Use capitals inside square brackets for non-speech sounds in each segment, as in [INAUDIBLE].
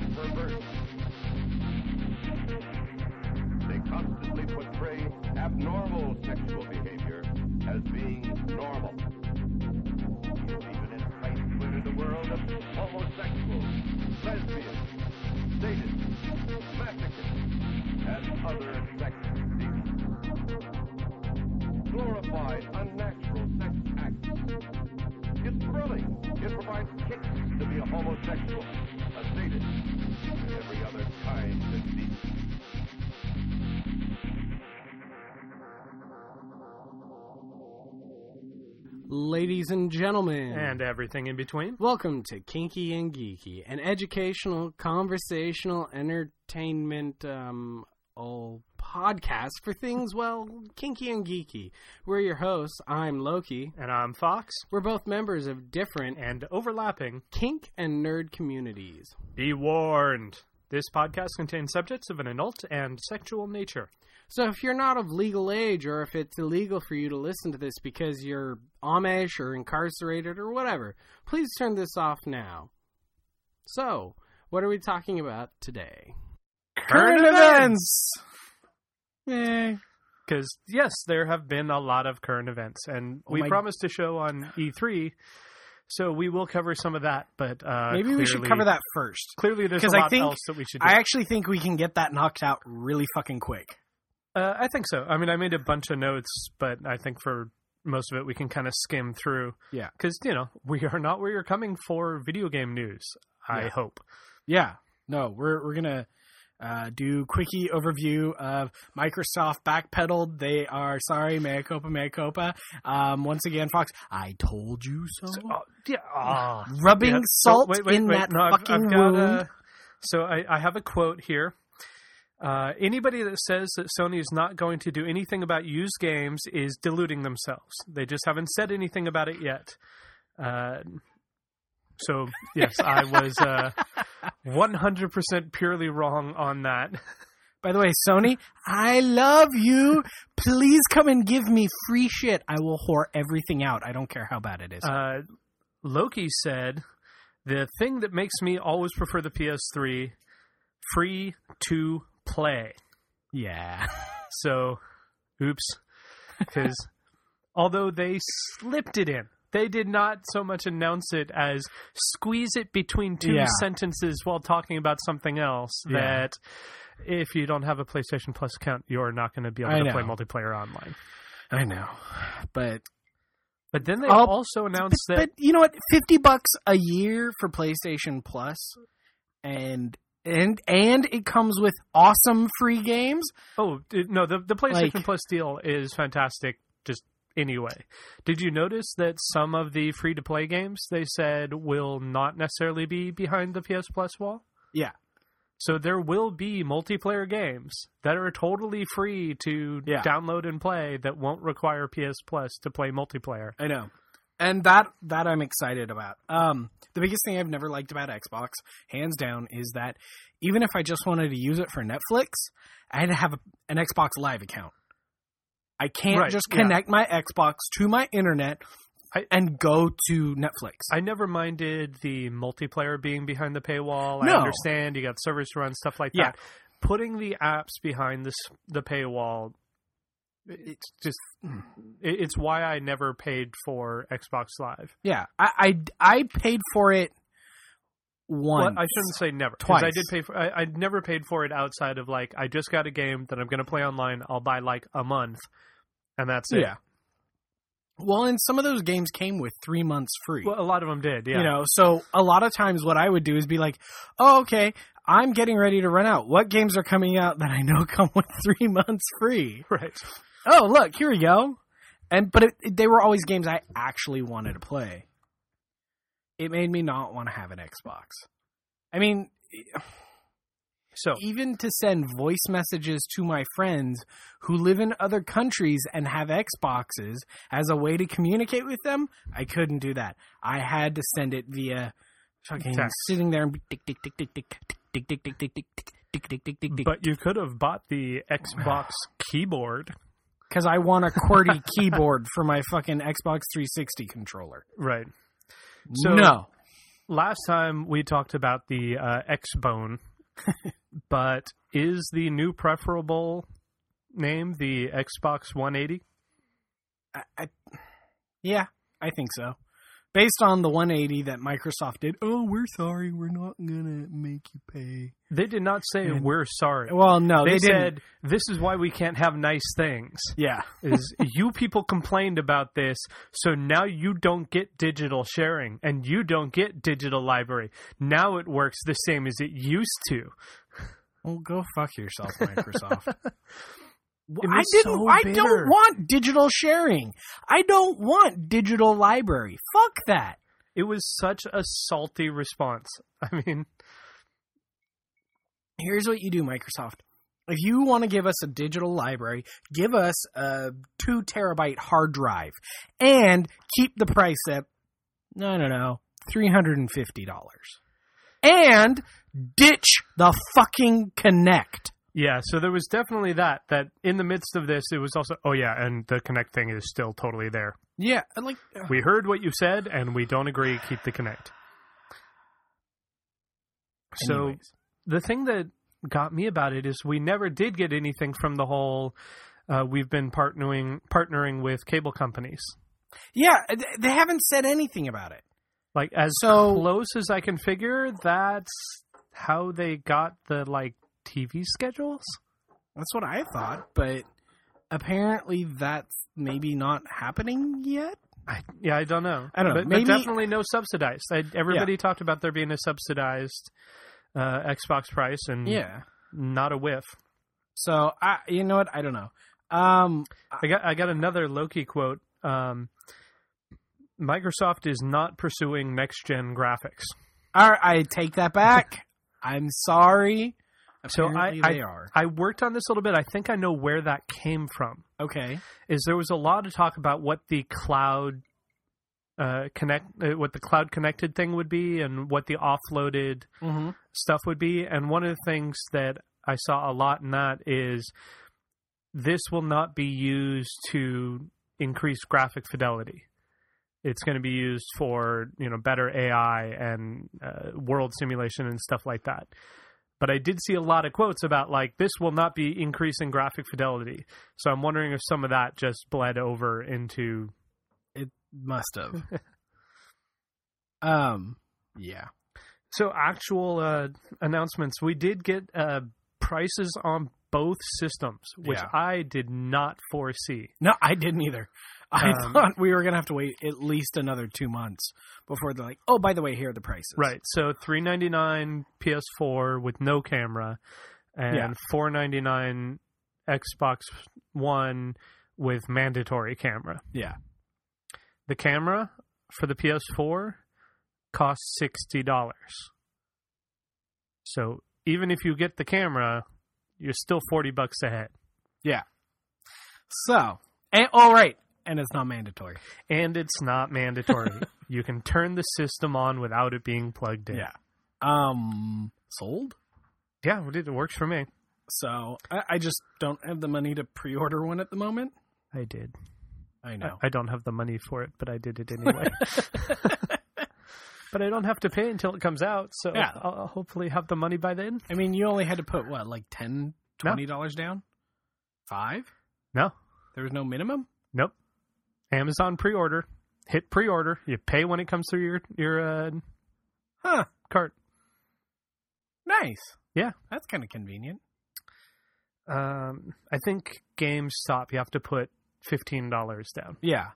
Herbert. Ladies and gentlemen, and everything in between. welcome to Kinky and Geeky, an educational, conversational, entertainment, um, oh, podcast for things, well, kinky and geeky. We're your hosts. I'm Loki. And I'm Fox, We're both members of different and overlapping. kink and nerd communities. Be warned. This podcast contains subjects of an adult and sexual nature. So if you're not of legal age, or if it's illegal for you to listen to this because you're Amish or incarcerated or whatever, please turn this off now. So, what are we talking about today? Current events! Yay. Because, yes, there have been a lot of current events, and Oh we my- promised to show on E3, so we will cover some of that, but uh, Maybe we should cover that first. Clearly, there's a 'Cause I lot think- else that we should do. I actually think we can get that knocked out really fucking quick. Uh, I think so. I mean, I made a bunch of notes, but I think for most of it, we can kind of skim through. Yeah. Because, you know, we are not where you're coming for video game news, I Yeah. hope. Yeah. No, we're we're gonna uh, do quickie overview of Microsoft backpedaled. They are sorry, mea culpa, mea culpa. Um, once again, Fox, I told you so. Oh, yeah. ah. Rubbing Yeah, so- salt wait, wait, in wait. that No, I've- fucking I've got, wound. uh, so I, I have a quote here. Uh, anybody that says that Sony is not going to do anything about used games is deluding themselves. They just haven't said anything about it yet. Uh, so yes, I was uh, [LAUGHS] 100% purely wrong on that. [LAUGHS] By the way, Sony, I love you. Please come and give me free shit. I will whore everything out. I don't care how bad it is. Uh, Loki said, "The thing that makes me always prefer the PS3, free to play." yeah. [LAUGHS] So, oops. [LAUGHS] Because although they slipped it in, they did not so much announce it as squeeze it between two Yeah. sentences while talking about something else. Yeah. That if you don't have a PlayStation Plus account, you're not going to be able I to know. play multiplayer online. I know. But But then they Oh, also but, announced that but you know what? Fifty bucks a year for PlayStation Plus, and and and it comes with awesome free games. oh no, the the PlayStation Like- Plus deal is fantastic. Just anyway, did you notice that some of the free to play games they said will not necessarily be behind the PS Plus wall? Yeah. So there will be multiplayer games that are totally free to Yeah. download and play that won't require PS Plus to play multiplayer. I know. And that that I'm excited about. Um, the biggest thing I've never liked about Xbox, hands down, is that even if I just wanted to use it for Netflix, I had to have a, an Xbox Live account. I can't Right, just yeah. connect my Xbox to my internet I- and go to Netflix. I never minded the multiplayer being behind the paywall. I understand you got servers to run stuff like Yeah. that. Putting the apps behind this the paywall, it's just [CLEARS THROAT] it's why I never paid for Xbox Live. yeah, I, I I paid for it Well, once. I shouldn't say never. Twice. I did pay for. I, I never paid for it outside of like I just got a game that I'm going to play online. I'll buy like a month, and that's it. Yeah. Well, and some of those games came with three months free. Well, a lot of them did. Yeah. You know, so a lot of times what I would do is be like, oh, okay, I'm getting ready to run out. What games are coming out that I know [LAUGHS] come with three months free? [LAUGHS] Right. Oh, look, here we go. And but it, it- they were always games I actually wanted to play. It made me not want to have an Xbox. I mean, So even to send voice messages to my friends who live in other countries and have Xboxes as a way to communicate with them, I couldn't do that. I had to send it via fucking Text. sitting there and tick tick tick tick tick tick tick tick tick tick tick tick tick tick tick But you could have bought the Xbox keyboard. Because I want a QWERTY [LAUGHS] keyboard for my fucking Xbox 360 controller. Right. So- no, last time we talked about the uh, X-Bone, [LAUGHS] but is the new preferable name the Xbox 180? I, I, yeah, I think so. Based on the 180 that Microsoft did. Oh, we're sorry, we're not gonna make you pay. They did not say And- we're sorry. Well, no, they, they, didn't. said this is why we can't have nice things. Yeah, [LAUGHS] Is you people complained about this, so now you don't get digital sharing and you don't get digital library. Now it works the same as it used to. well, go fuck yourself, [LAUGHS] Microsoft. I didn't. so I don't want digital sharing. I don't want digital library. Fuck that. It was such a salty response. [LAUGHS] I mean, Here's what you do, Microsoft. If you want to give us a digital library, give us a two terabyte hard drive and keep the price at, I don't know, $350. And ditch the fucking Kinect. Yeah, so there was definitely that. That in the midst of this, it was also, oh yeah, and the Kinect thing is still totally there. Yeah, and like, We heard what you said, and we don't agree. Keep the Kinect. So the thing that got me about it is we never did get anything from the whole. Uh, we've been partnering partnering with cable companies. yeah, they haven't said anything about it. Like as So- close as I can figure, that's how they got the like TV schedules. That's what I thought, but apparently that's maybe not happening yet. I, yeah, I don't know. I don't know. But, Maybe- but definitely no subsidized. I, everybody talked about there being a subsidized uh, Xbox price, and Yeah. not a whiff. So I, you know what? I don't know. Um, I got I got another Loki quote. Um, Microsoft is not pursuing next gen graphics. all right, I take that back. [LAUGHS] I'm sorry. So I, Apparently I are I worked on this a little bit. I think I know where that came from. okay. Is there was a lot of talk about what the cloud uh, connect, uh, what the cloud connected thing would be, and what the offloaded Mm-hmm. stuff would be. And one of the things that I saw a lot in that is this will not be used to increase graphic fidelity. It's going to be used for you know better AI and uh, world simulation and stuff like that. But I did see a lot of quotes about like this will not be increasing graphic fidelity. So I'm wondering if some of that just bled over into It must have. [LAUGHS] [LAUGHS] um. Yeah. So actual uh, announcements. We did get uh, prices on both systems, which Yeah. I did not foresee. No, I didn't either. I Um, thought we were gonna have to wait at least another two months before they're like, oh, by the way, here are the prices. Right. So three ninety nine PS4 with no camera, and Yeah. four ninety nine Xbox One with mandatory camera. Yeah. The camera for the PS4 costs sixty dollars. So even if you get the camera, you're still forty bucks ahead. Yeah. So, and, all right, and it's not mandatory. and it's not mandatory. [LAUGHS] you can turn the system on without it being plugged in. Yeah. Um. Sold. yeah, it, works for me. So I, I just don't have the money to pre-order one at the moment. I did. I I, know. I don't have the money for it, but I did it anyway. [LAUGHS] but I don't have to pay until it comes out, so Yeah. I'll, I'll hopefully have the money by then. I mean, you only had to put what, like 10 20 dollars down? Five? No, There was no minimum. nope. Amazon pre-order. Hit pre-order. You pay when it comes through your your uh, Huh? cart. Nice. Yeah. That's kind of convenient. Um, I think GameStop. You have to put fifteen dollars down. Yeah.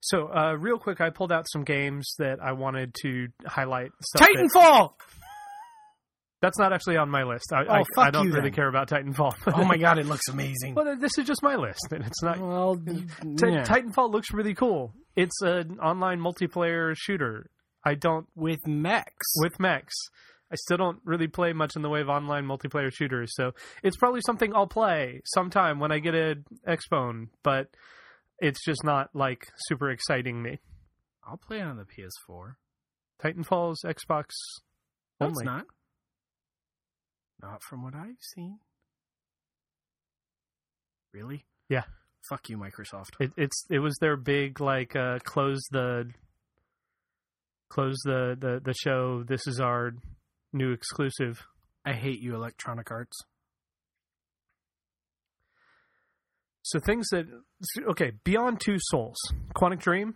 So, uh, real quick, I pulled out some games that I wanted to highlight. Stuff that- Titanfall. that's not actually on my list. I, Oh, I, I don't really then. care about Titanfall. [LAUGHS] oh my god, it looks amazing. Well, this is just my list. and It's not. Well, yeah. Titanfall looks really cool. It's an online multiplayer shooter. I don't with mechs. with mechs. I still don't really play much in the way of online multiplayer shooters, so it's probably something I'll play sometime when I get a Xbone. But it's just not like super exciting me. I'll play it on the PS4. Titanfall's Xbox No, only. it's not. Not from what I've seen. Really? Yeah. Fuck you, Microsoft. It, it's it was their big like uh, close the close the, the, the show. This is our new exclusive. I hate you, Electronic Arts. So things that okay, Beyond Two Souls, Quantic Dream.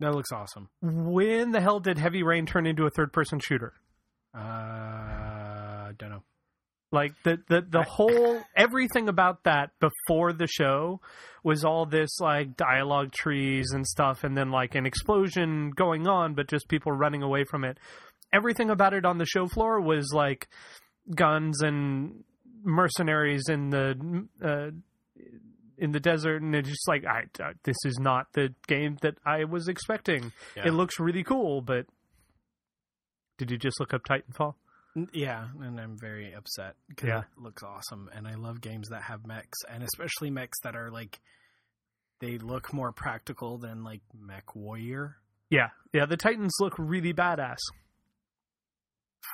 That looks awesome. When the hell did Heavy Rain turn into a third person shooter? Uh, don't know. Like the the the whole everything about that before the show was all this like dialogue trees and stuff, and then like an explosion going on, but just people running away from it. Everything about it on the show floor was like guns and mercenaries in the uh, in the desert, and it's just like I, uh, this is not the game that I was expecting. Yeah. It looks really cool, but did you just look up Titanfall? Yeah, and I'm very upset because Yeah. it looks awesome, and I love games that have mechs, and especially mechs that are like they look more practical than like Mech Warrior. Yeah, yeah. The Titans look really badass.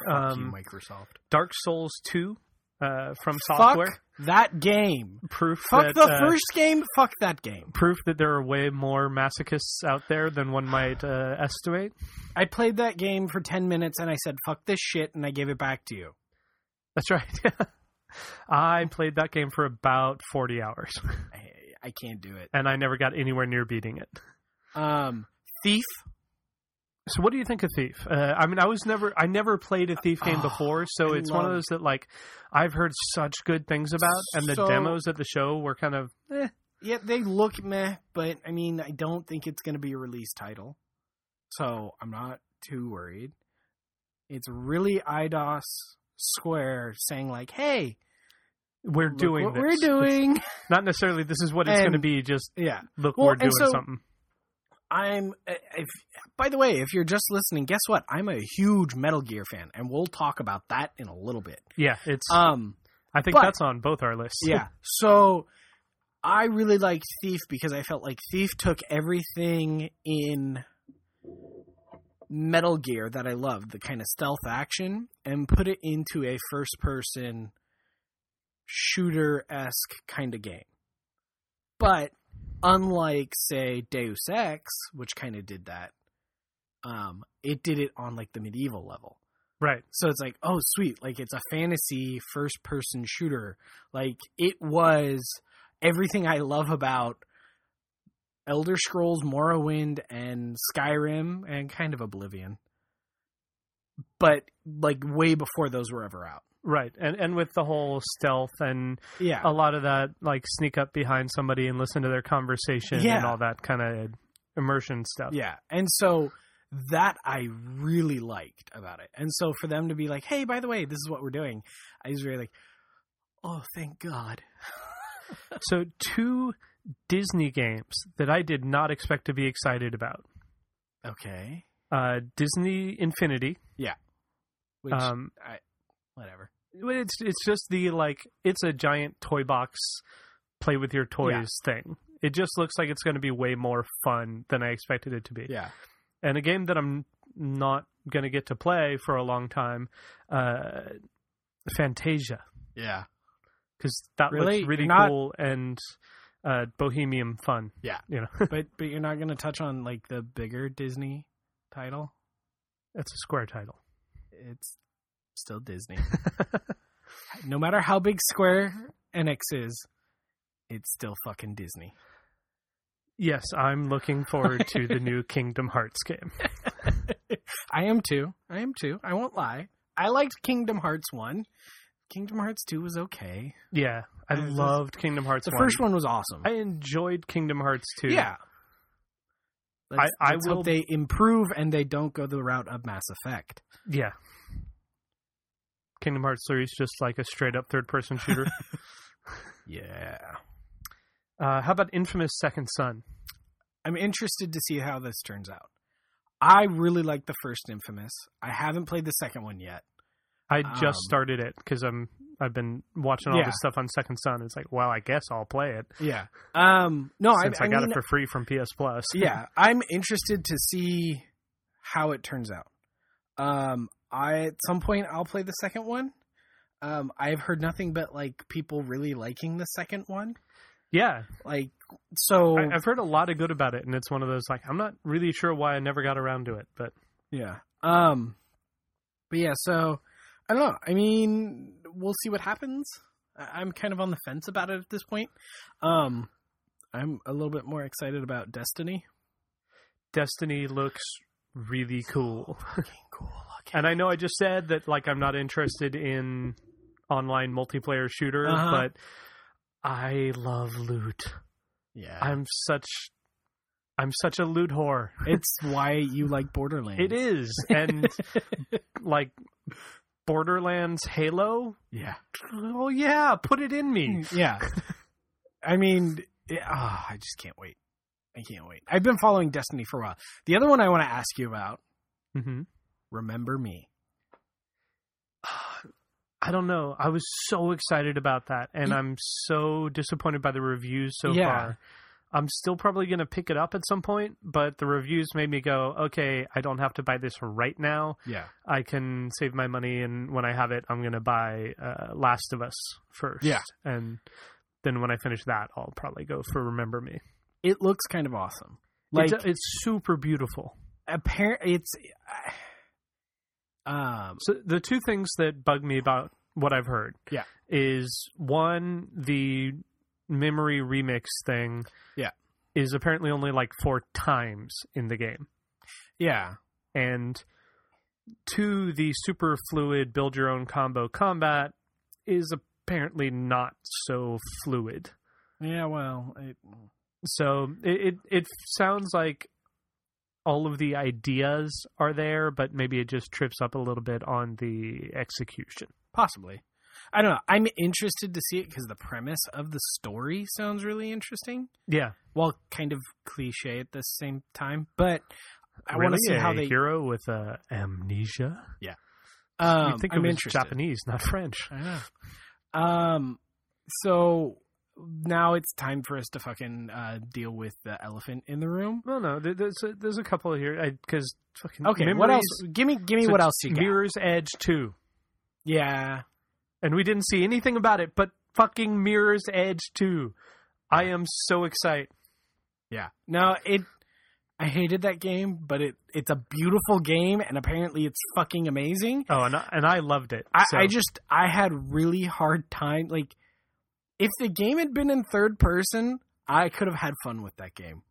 Fuck you, Um, Microsoft. Dark Souls two uh, from Software. Fuck that game. Proof Fuck that, the uh, first game. Fuck that game. proof that there are way more masochists out there than one might uh, estimate. I played that game for ten minutes, and I said "fuck this shit," and I gave it back to you. That's right. [LAUGHS] I played that game for about forty hours, [LAUGHS] I, I can't do it. and I never got anywhere near beating it. Um, Thief. So, what do you think of Thief? Uh, I mean, I was never, I never played a Thief game Oh, before, so I it's one of those that like I've heard such good things about, and the So- demos at the show were kind of, eh, Yeah, they look meh, but I mean, I don't think it's going to be a release title, so I'm not too worried. It's really Eidos Square saying like, "Hey, we're doing what this. we're doing." Not necessarily this is what it's going to be. Just yeah, look, Well, we're doing so- something. I'm. If by the way, if you're just listening, guess what? I'm a huge Metal Gear fan, and we'll talk about that in a little bit. Yeah, it's. Um, I think but- that's on both our lists. yeah. [LAUGHS] So I really liked Thief because I felt like Thief took everything in Metal Gear that I loved, the kind of stealth action, and put it into a first person shooter esque kind of game. But unlike, say, Deus Ex, which kind of did that, um, it did it on like the medieval level. right. So it's like, oh, sweet. Like it's a fantasy first person shooter. Like it was everything I love about Elder Scrolls, Morrowind, and Skyrim, and kind of Oblivion. But like way before those were ever out. Right, and and with the whole stealth and Yeah. a lot of that, like sneak up behind somebody and listen to their conversation and all that kind of immersion stuff. Yeah. And so that I really liked about it. And so for them to be like, hey, by the way, this is what we're doing, I was really like, oh, thank God. [LAUGHS] So two Disney games that I did not expect to be excited about: Okay. uh, Disney Infinity. Which, Um, I, whatever. It's it's just the like it's a giant toy box play with your toys thing. It just looks like it's going to be way more fun than I expected it to be. Yeah. and a game that I'm not going to get to play for a long time, uh, Fantasia, Yeah. because that Really? looks really not- cool and uh, bohemian fun. Yeah. you know, but [LAUGHS] but you're not going to touch on like the bigger Disney title. that's a Square title. It's still Disney. [LAUGHS] no matter how big Square uh-huh. Enix is, it's still fucking Disney. Yes, I'm looking forward to the new [LAUGHS] Kingdom Hearts game. [LAUGHS] I am too. I am too. I won't lie. I liked Kingdom Hearts 1. Kingdom Hearts 2 was okay. Yeah, I this- loved Kingdom Hearts. The 1. first one was awesome. I enjoyed Kingdom Hearts 2. yeah. Let's, I- I let's will- hope they improve and they don't go the route of Mass Effect. yeah. Kingdom Hearts 3 is just like a straight up third person shooter. [LAUGHS] Yeah. uh, how about Infamous Second Son? I'm interested to see how this turns out. I really like the first Infamous. I haven't played the second one yet. I just Um, started it because I'm I've been watching all Yeah. this stuff on Second Son. It's like, well, I guess I'll play it Yeah. Um. No, I, since I, I got mean, it for free from PS Plus. yeah, [LAUGHS] I'm interested to see how it turns out. Um, I at some point I'll play the second one. Um, I've heard nothing but like people really liking the second one. yeah. Like, so I, I've heard a lot of good about it, and it's one of those like I'm not really sure why I never got around to it, but Yeah. Um. But yeah, so I don't know. I mean, we'll see what happens. I- I'm kind of on the fence about it at this point. Um, I'm a little bit more excited about Destiny. Destiny looks really cool. cool. And I know I just said that like I'm not interested in online multiplayer shooter, Uh-huh. but I love loot. Yeah. I'm such I'm such a loot whore. it's why you like Borderlands. It is. And [LAUGHS] like Borderlands Halo? Yeah. Oh yeah, put it in me. Yeah. [LAUGHS] I mean, it, ah, I just can't wait. I can't wait. I've been following Destiny for a while. The other one I want to ask you about, hmm Remember Me. I don't know. I was so excited about that, and I'm so disappointed by the reviews so Yeah. far. I'm still probably going to pick it up at some point, but the reviews made me go, okay, I don't have to buy this right now. Yeah. I can save my money, and when I have it, I'm going to buy uh, Last of Us first. Yeah. And then when I finish that, I'll probably go for Remember Me. It looks kind of awesome. Like it's, it's super beautiful. Apparently, it's um So the two things that bug me about what I've heard, Yeah. is one the memory remix thing, Yeah. is apparently only like four times in the game, yeah. and two the super fluid build your own combo combat is apparently not so fluid. Yeah, well, it, So it, it it sounds like all of the ideas are there, but maybe it just trips up a little bit on the execution. possibly. I don't know. I'm interested to see it because the premise of the story sounds really interesting. Yeah, Well, kind of cliche at the same time, but I really want to see how they. hero with uh, amnesia. Um, you think I'm it was interested. Japanese, not French. I know. Um, so now it's time for us to fucking uh, deal with the elephant in the room. No, no, there- there's a, there's a couple here because fucking Okay, what else? Give me, give me so what else you got. Mirror's Edge two, Yeah, and we didn't see anything about it, but fucking Mirror's Edge two. I am so excited. yeah. No, it. I hated that game, but it it's a beautiful game, and apparently it's fucking amazing. Oh, and I, and I loved it. I, so- I just I had really hard time. Like, if the game had been in third person, I could have had fun with that game.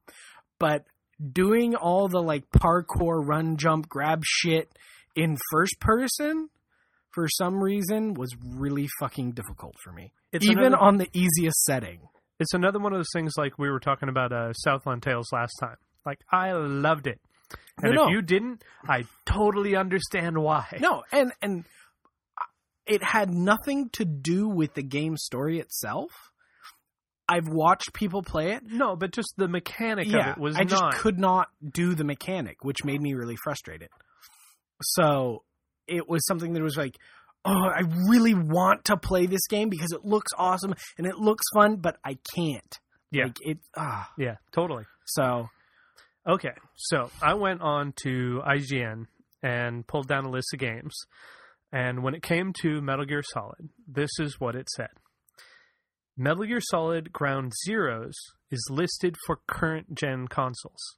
But doing all the like parkour, run, jump, grab shit in first person for some reason was really fucking difficult for me. it's Even another, on the easiest setting. it's another one of those things like we were talking about uh, Southland Tales last time. Like I loved it, and No, if no. you didn't, I totally understand why. No, and and it had nothing to do with the game story itself. I've watched people play it. no, but just the mechanic yeah, of it was I just not. could not do the mechanic, which made me really frustrated. So it was something that was like, oh, I really want to play this game because it looks awesome and it looks fun, but I can't. Yeah. Like it. Ah, yeah, totally. so Okay, so I went on to IGN and pulled down a list of games. And when it came to Metal Gear Solid, this is what it said Metal Gear Solid Ground Zeroes is listed for current gen consoles.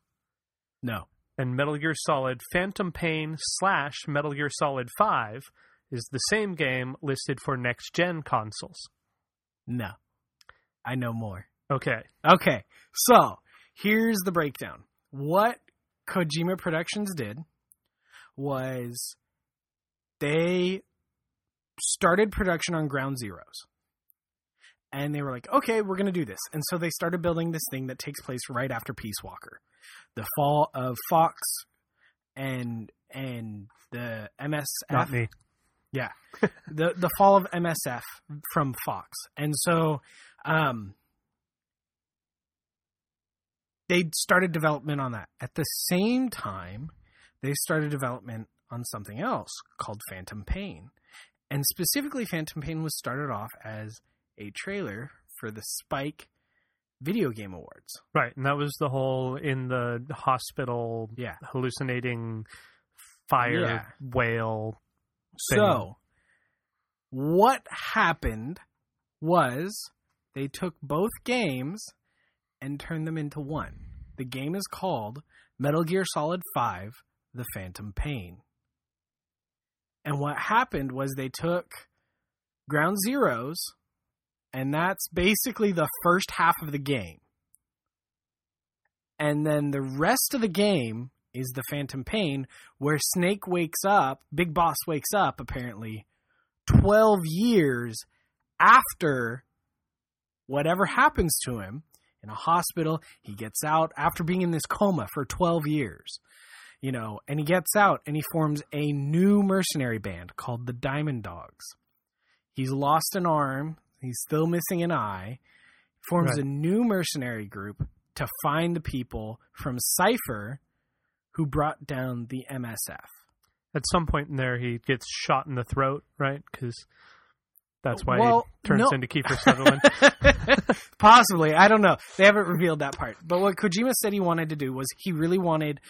no, And Metal Gear Solid Phantom Pain slash Metal Gear Solid 5 is the same game listed for next gen consoles. no, I know more. Okay, Okay, so here's the breakdown. What Kojima Productions did was they started production on Ground Zeroes. And they were like, okay, we're going to do this. And so they started building this thing that takes place right after Peace Walker. The fall of Fox and and the MSF not me. Yeah. [LAUGHS] the the fall of MSF from Fox, and so um, they started development on that. At the same time, they started development on something else called Phantom Pain, and specifically, Phantom Pain was started off as a trailer for the Spike Video Game Awards. Right, and that was the whole in the hospital Yeah. hallucinating fire Yeah. whale. thing. So, what happened was they took both games and turned them into one. The game is called Metal Gear Solid 5 the Phantom Pain. And what happened was they took Ground Zeroes, and that's basically the first half of the game. And then the rest of the game is the Phantom Pain, where Snake wakes up, Big Boss wakes up, apparently, 12 years after whatever happens to him in a hospital. He gets out after being in this coma for 12 years, you know, and he gets out and he forms a new mercenary band called the Diamond Dogs. He's lost an arm, he's still missing an eye, forms Right. a new mercenary group to find the people from Cipher who brought down the MSF. At some point in there, he gets shot in the throat, right? Because that's why Well, he turns no. into Kiefer Sutherland. [LAUGHS] Possibly, I don't know. They haven't revealed that part. But what Kojima said he wanted to do was he really wanted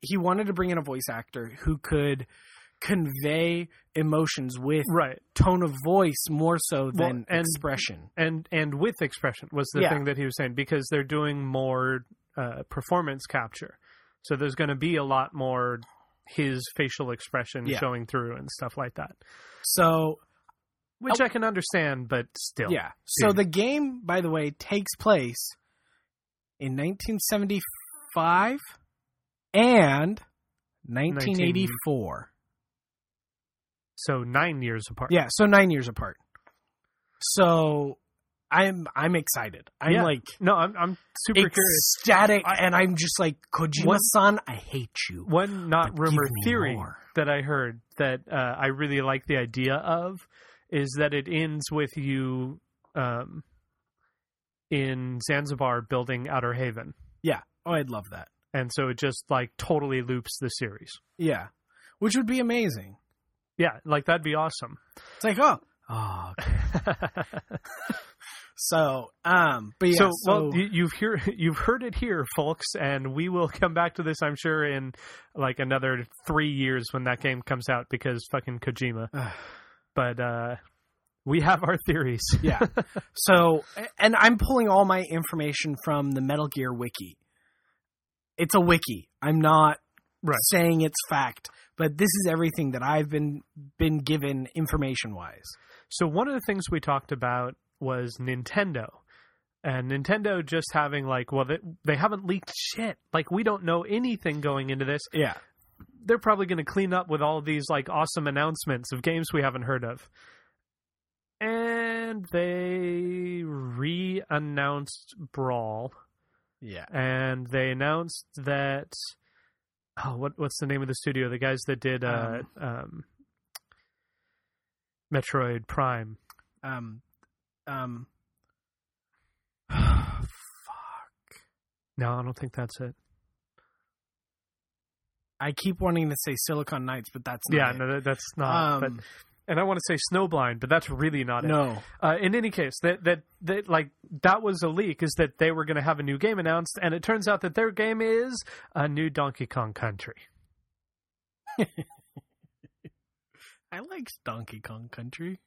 he wanted to bring in a voice actor who could convey emotions with right. tone of voice more so Well, than and- expression. and and with expression was the Yeah. thing that he was saying because they're doing more uh, performance capture, so there's going to be a lot more his facial expression Yeah. showing through and stuff like that, So which I can understand, but still, yeah. So dude. the game, by the way, takes place in 1975 and 1984. so nine years apart. Yeah, so nine years apart. So I'm I'm excited. I'm Yeah. like No, I'm I'm super curious. ecstatic, I- and I'm just like Kojima One- San, I hate you. One not rumor theory more. that I heard that uh, I really like the idea of is that it ends with you um, in Zanzibar building Outer Haven. Yeah. Oh, I'd love that. And so it just like totally loops the series. Yeah, which would be amazing. Yeah, like that'd be awesome. It's like oh, oh. okay. [LAUGHS] So um, but yeah, so, so, well, you, you've hear you've heard it here, folks, and we will come back to this, I'm sure, in like another three years when that game comes out because fucking Kojima. [SIGHS] but uh, we have our theories. yeah. [LAUGHS] So, and I'm pulling all my information from the Metal Gear wiki. It's a wiki. I'm not Right. saying it's fact, but this is everything that I've been been given information wise. So one of the things we talked about was Nintendo. And Nintendo just having like, well, they, they haven't leaked shit. Like we don't know anything going into this. Yeah. they're probably going to clean up with all of these like awesome announcements of games we haven't heard of. And they re-announced Brawl, Yeah. and they announced that oh, what what's the name of the studio? The guys that did uh, um, Metroid Prime. Um um [SIGHS] fuck. No, I don't think that's it. I keep wanting to say Silicon Knights, but that's not Yeah, it. no, that, that's not. but, um, and I want to say Snowblind, but that's really not it. no. Uh, in any case, that, that that like that was a leak is that they were going to have a new game announced, and it turns out that their game is a new Donkey Kong Country. [LAUGHS] I like Donkey Kong Country.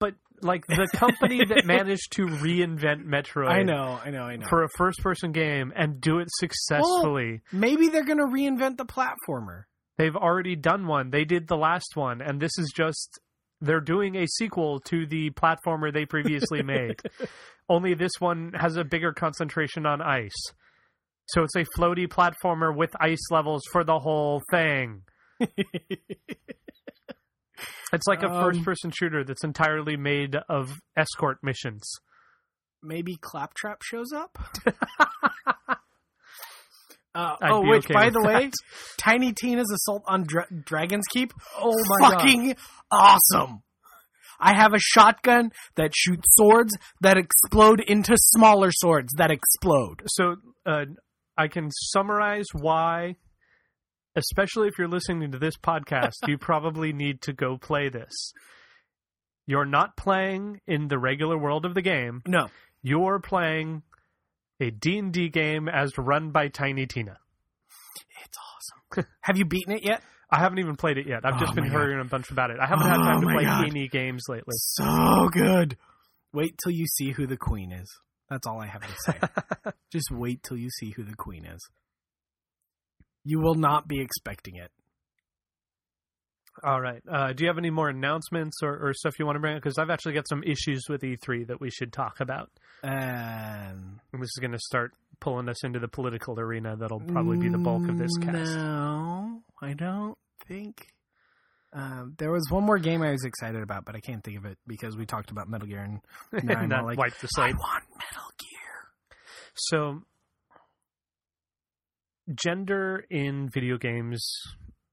But like the company that [LAUGHS] managed to reinvent Metroid, I know, I know, I know. for a first-person game and do it successfully. Maybe they're going to reinvent the platformer. They've already done one. They did the last one, and this is just they're doing a sequel to the platformer they previously [LAUGHS] made. Only this one has a bigger concentration on ice. So it's a floaty platformer with ice levels for the whole thing. [LAUGHS] It's like a Um, first person shooter that's entirely made of escort missions. Maybe Claptrap shows up. [LAUGHS] Uh, oh, which, okay by the way, that. [LAUGHS] Tiny Tina's assault on Dra- Dragon's Keep, Oh my fucking awesome. I have a shotgun that shoots swords that explode into smaller swords that explode. So uh, I can summarize why, especially if you're listening to this podcast, you [LAUGHS] probably need to go play this. You're not playing in the regular world of the game. No, You're playing a D&D game as run by Tiny Tina. it's awesome. [LAUGHS] have you beaten it yet? I haven't even played it yet. I've Oh just been God. hearing a bunch about it. I haven't had Oh time to oh play God. any games lately. So good. Wait till you see who the queen is. That's all I have to say. [LAUGHS] Just wait till you see who the queen is. You will not be expecting it. All right. Uh, do you have any more announcements or, or stuff you want to bring up? Because I've actually got some issues with E3 that we should talk about. Um, And this is going to start pulling us into the political arena. That'll probably be the bulk of this cast. No, I don't think. Um, there was one more game I was excited about, but I can't think of it because we talked about Metal Gear and [LAUGHS] now I'm and that like, wiped the I want Metal Gear. So, gender in video games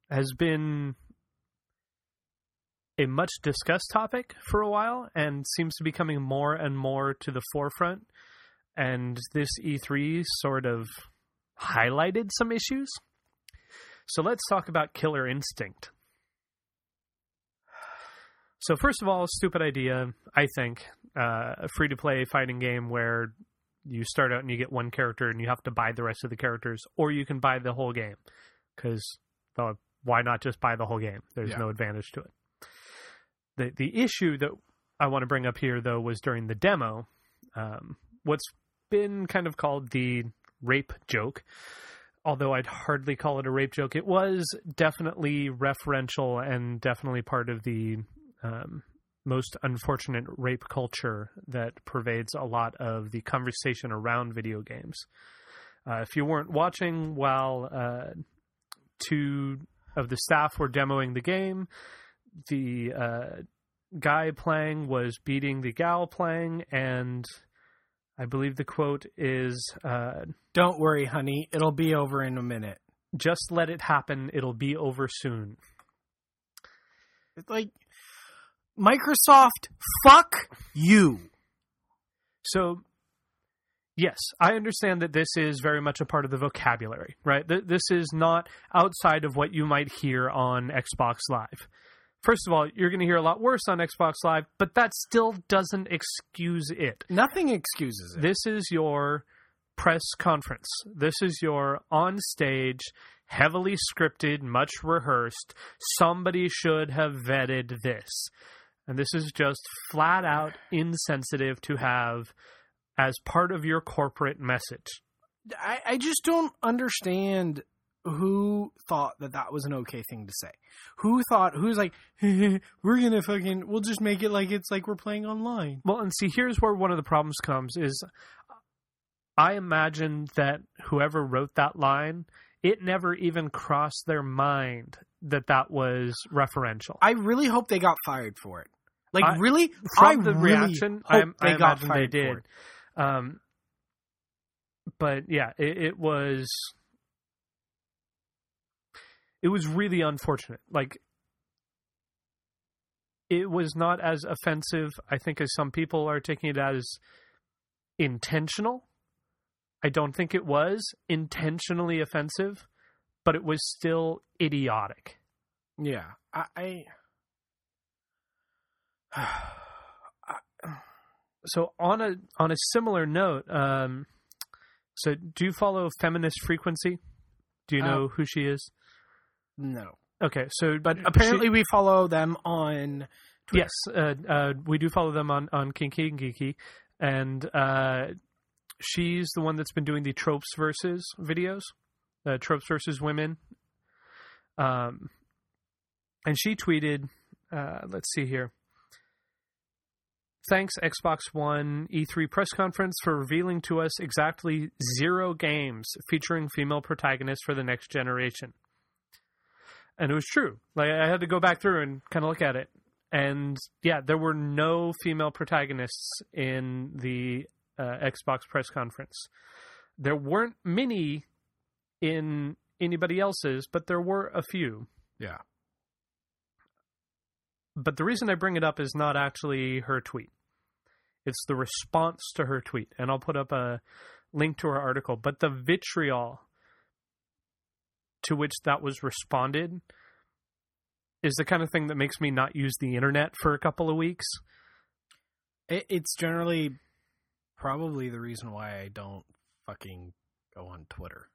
has been a much discussed topic for a while and seems to be coming more and more to the forefront. And this E3 sort of highlighted some issues. So, let's talk about Killer Instinct. So, first of all, stupid idea, I think. Uh, a free to play fighting game where you start out and you get one character and you have to buy the rest of the characters, or you can buy the whole game. Because why not just buy the whole game? There's Yeah. no advantage to it. The the issue that I want to bring up here, though, was during the demo. Um, what's been kind of called the rape joke, although I'd hardly call it a rape joke. It was definitely referential and definitely part of the um, most unfortunate rape culture that pervades a lot of the conversation around video games. Uh, if you weren't watching while uh, two of the staff were demoing the game, the uh, guy playing was beating the gal playing, and I believe the quote is uh, Don't worry, honey. It'll be over in a minute. just let it happen, it'll be over soon. It's like Microsoft, fuck you. So, yes, I understand that this is very much a part of the vocabulary, right? This is not outside of what you might hear on Xbox Live. First of all, you're going to hear a lot worse on Xbox Live, but that still doesn't excuse it. Nothing excuses it. This is your press conference. This is your on stage, heavily scripted, much rehearsed. Somebody should have vetted this. And this is just flat out insensitive to have as part of your corporate message. I, I just don't understand who thought that that was an okay thing to say. Who thought, who's like, [LAUGHS] we're gonna fucking, we'll just make it like it's like we're playing online. Well, and see, here's where one of the problems comes is I imagine that whoever wrote that line, it never even crossed their mind that that was referential. I really hope they got fired for it. Like, I- really? from I the really reaction, I, I they got imagine they did. Um, but yeah, it, it was it was really unfortunate. Like it was not as offensive, I think, as some people are taking it as intentional. I don't think it was intentionally offensive, but it was still idiotic. Yeah. I. I [SIGHS] so on a on a similar note, um, so do you follow feminist frequency? Do you Uh, know who she is? No. Okay, so But apparently we follow them on Twitter. yes, uh, uh, we do follow them on on Kinky and Geeky, and uh, she's the one that's been doing the tropes versus videos, uh, tropes versus women. Um, and she tweeted, uh, let's see here. Thanks, Xbox One E3 press conference, for revealing to us exactly zero games featuring female protagonists for the next generation. And it was true. Like I had to go back through and kind of look at it, and yeah, there were no female protagonists in the uh, Xbox press conference. There weren't many in anybody else's, but there were a few. Yeah. But the reason I bring it up is not actually her tweet. It's the response to her tweet. And I'll put up a link to her article. But the vitriol to which that was responded is the kind of thing that makes me not use the internet for a couple of weeks. It, it's generally probably the reason why I don't fucking go on Twitter.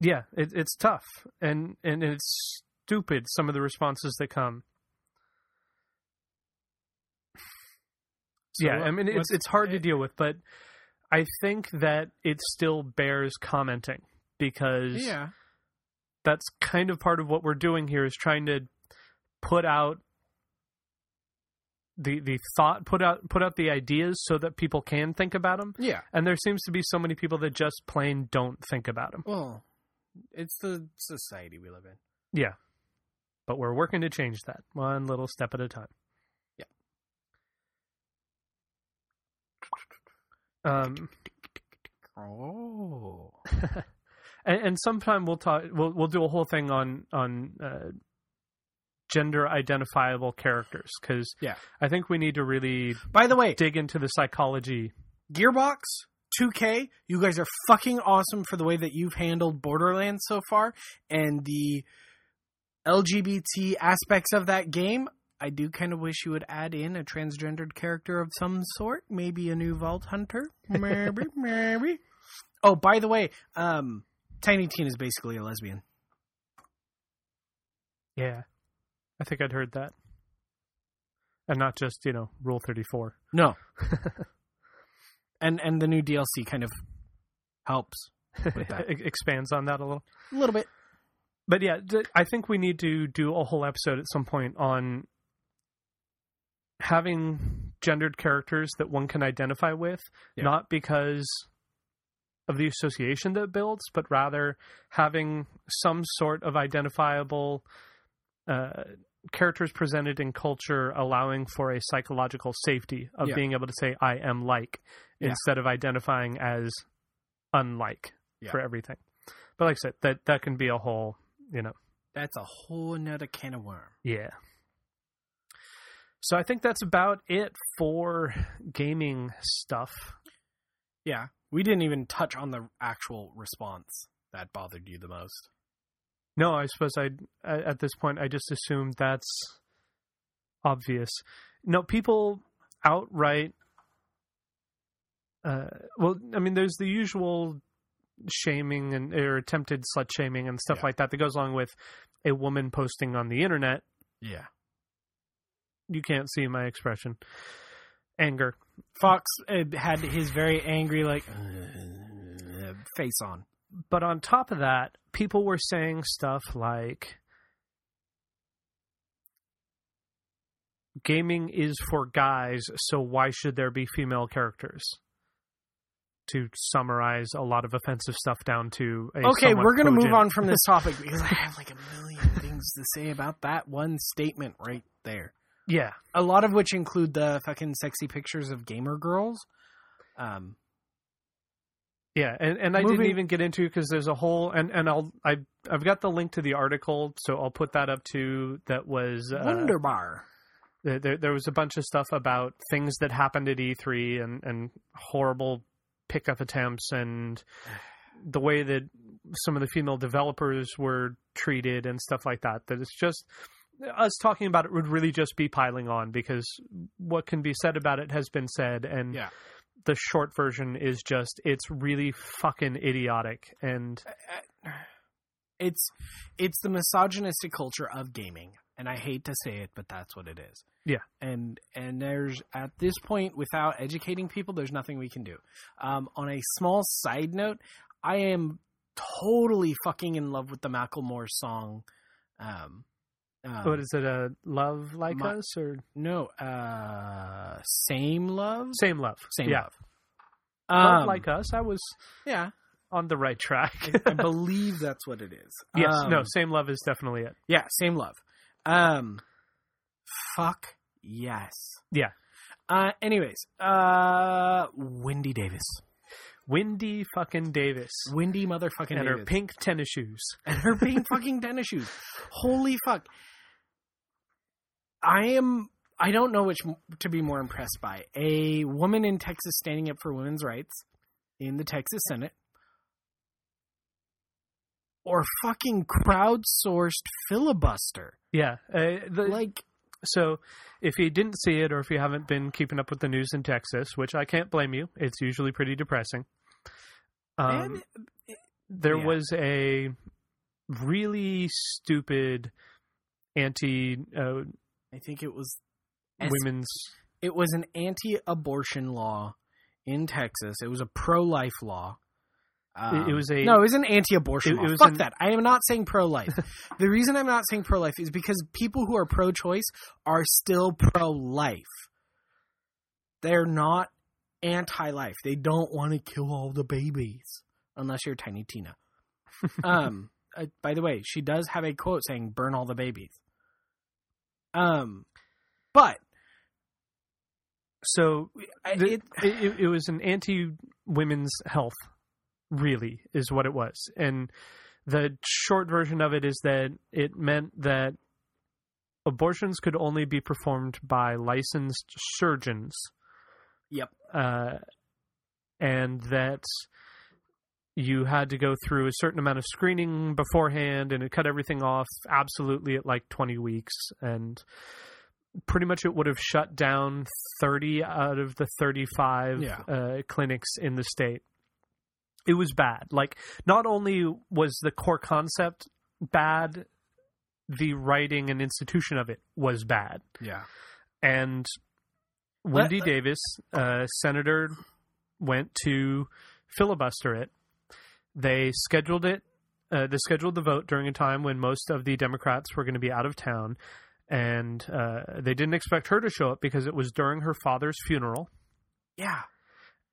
Yeah, it, it's tough. And, and it's stupid, some of the responses that come. So yeah, what- I mean it's it's hard to deal with, but I think that it still bears commenting because Yeah. that's kind of part of what we're doing here is trying to put out the the thought put out put out the ideas so that people can think about them Yeah. and there seems to be so many people that just plain don't think about them Well, it's the society we live in. yeah but we're working to change that one little step at a time Yeah. um [LAUGHS] Oh. [LAUGHS] and, and sometime we'll talk we'll we'll do a whole thing on on uh, gender identifiable characters because Yeah. I think we need to really By the way, dig into the psychology. Gearbox, 2K, you guys are fucking awesome for the way that you've handled Borderlands so far and the LGBT aspects of that game. I do kind of wish you would add in a transgendered character of some sort, maybe a new Vault Hunter, [LAUGHS] maybe, maybe. Oh, by the way, um, Tiny Tina is basically a lesbian. Yeah, I think I'd heard that, and not just you know Rule Thirty Four. No, [LAUGHS] and and the new DLC kind of helps with that [LAUGHS] expands on that a little. a little bit. But yeah, I think we need to do a whole episode at some point on having gendered characters that one can identify with, Yeah. not because of the association that builds, but rather having some sort of identifiable uh, characters presented in culture, allowing for a psychological safety of Yeah. being able to say "I am like" Yeah. instead of identifying as unlike Yeah. for everything. But like I said, that that can be a whole, you know, That's a whole nother can of worm. yeah. So I think that's about it for gaming stuff. Yeah, we didn't even touch on the actual response that bothered you the most. No, I suppose I at this point I just assumed that's obvious. No, people outright. Uh, well, I mean, there's the usual shaming and or attempted slut shaming and stuff Yeah. like that that goes along with a woman posting on the internet. Yeah. You can't see my expression. Anger. Fox had his very angry, like, face on. But on top of that, people were saying stuff like gaming is for guys, so why should there be female characters? To summarize a lot of offensive stuff down to a Okay, we're going to move on from this [LAUGHS] topic because I have like a million things to say about that one statement right there. Yeah, A lot of which include the fucking sexy pictures of gamer girls. Um, yeah, and, and I Moving- didn't even get into because there's a whole and and I'll I I've got the link to the article, so I'll put that up too. That was uh, Wonderbar. there, there, there was a bunch of stuff about things that happened at E3 and, and horrible pickup attempts and the way that some of the female developers were treated and stuff like that. That it's just us talking about it would really just be piling on because what can be said about it has been said and Yeah. the short version is just it's really fucking idiotic and it's it's the misogynistic culture of gaming and i hate to say it but that's what it is Yeah. and and there's at this point without educating people there's nothing we can do um, on a small side note i am totally fucking in love with the macklemore song um, um, what is it a love like my- us or no uh same love same love same yeah love love Um, like us i was yeah on the right track I, I believe that's what it is [LAUGHS] yes Um, no same love is definitely it Yeah, same love. Um, fuck yes. Yeah. Uh, anyways, uh, Wendy Davis, Wendy fucking Davis Wendy motherfucking Davis. and her pink tennis shoes. and her pink [LAUGHS] fucking tennis shoes. Holy fuck! I am. I don't know which to be more impressed by: a woman in Texas standing up for women's rights in the Texas Senate, or fucking crowdsourced filibuster. Yeah, uh, the, Like, so if you didn't see it or if you haven't been keeping up with the news in Texas, which I can't blame you, it's usually pretty depressing. Um, and there yeah. was a really stupid anti uh, I think it was women's. it was an anti-abortion law in Texas. It was a pro-life law. It- it was a- Um, no, it was an anti-abortion. it- law. it was Fuck an- that. I am not saying pro-life. [LAUGHS] the reason I'm not saying pro-life is because people who are pro-choice are still pro-life. They're not anti-life. They don't want to kill all the babies unless you're Tiny Tina. [LAUGHS] um. uh, by the way, she does have a quote saying "burn all the babies." Um, but So the- it, it, it, was an anti women's health, really, is what it was. And the short version of it is that it meant that abortions could only be performed by licensed surgeons. Yep. Uh, and that you had to go through a certain amount of screening beforehand and it cut everything off absolutely at like 20 weeks and pretty much it would have shut down 30 out of the 35 Yeah. uh, clinics in the state it was bad like not only was the core concept bad the writing and institution of it was bad yeah. and Wendy Davis, uh, senator, went to filibuster it. They scheduled it. Uh, they scheduled the vote during a time when most of the Democrats were going to be out of town, and uh, they didn't expect her to show up because it was during her father's funeral. Yeah.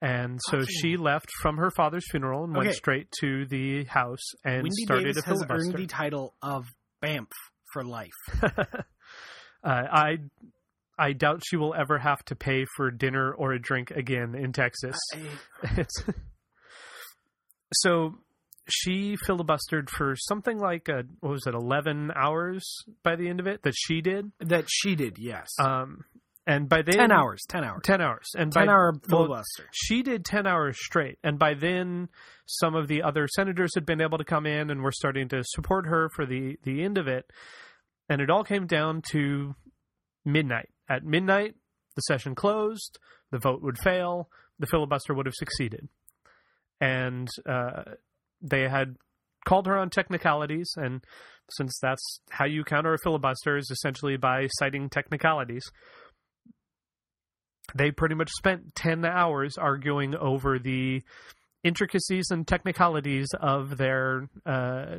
And so Fucking- she left from her father's funeral and went Okay. straight to the house and Wendy started Davis a has filibuster. earned the title of BAMF for life. [LAUGHS] uh, I I doubt she will ever have to pay for dinner or a drink again in Texas. [LAUGHS] It's so she filibustered for something like a, what was it, eleven hours by the end of it that she did. that she did, yes. Um, and by then, ten hours. Ten hours. ten hours, and Ten by, hour well, filibuster. she did 10 hours straight and by then some of the other senators had been able to come in and were starting to support her for the the end of it and it all came down to midnight at midnight the session closed the vote would fail the filibuster would have succeeded and uh, they had called her on technicalities and since that's how you counter a filibuster is essentially by citing technicalities they pretty much spent 10 hours arguing over the intricacies and technicalities of their uh,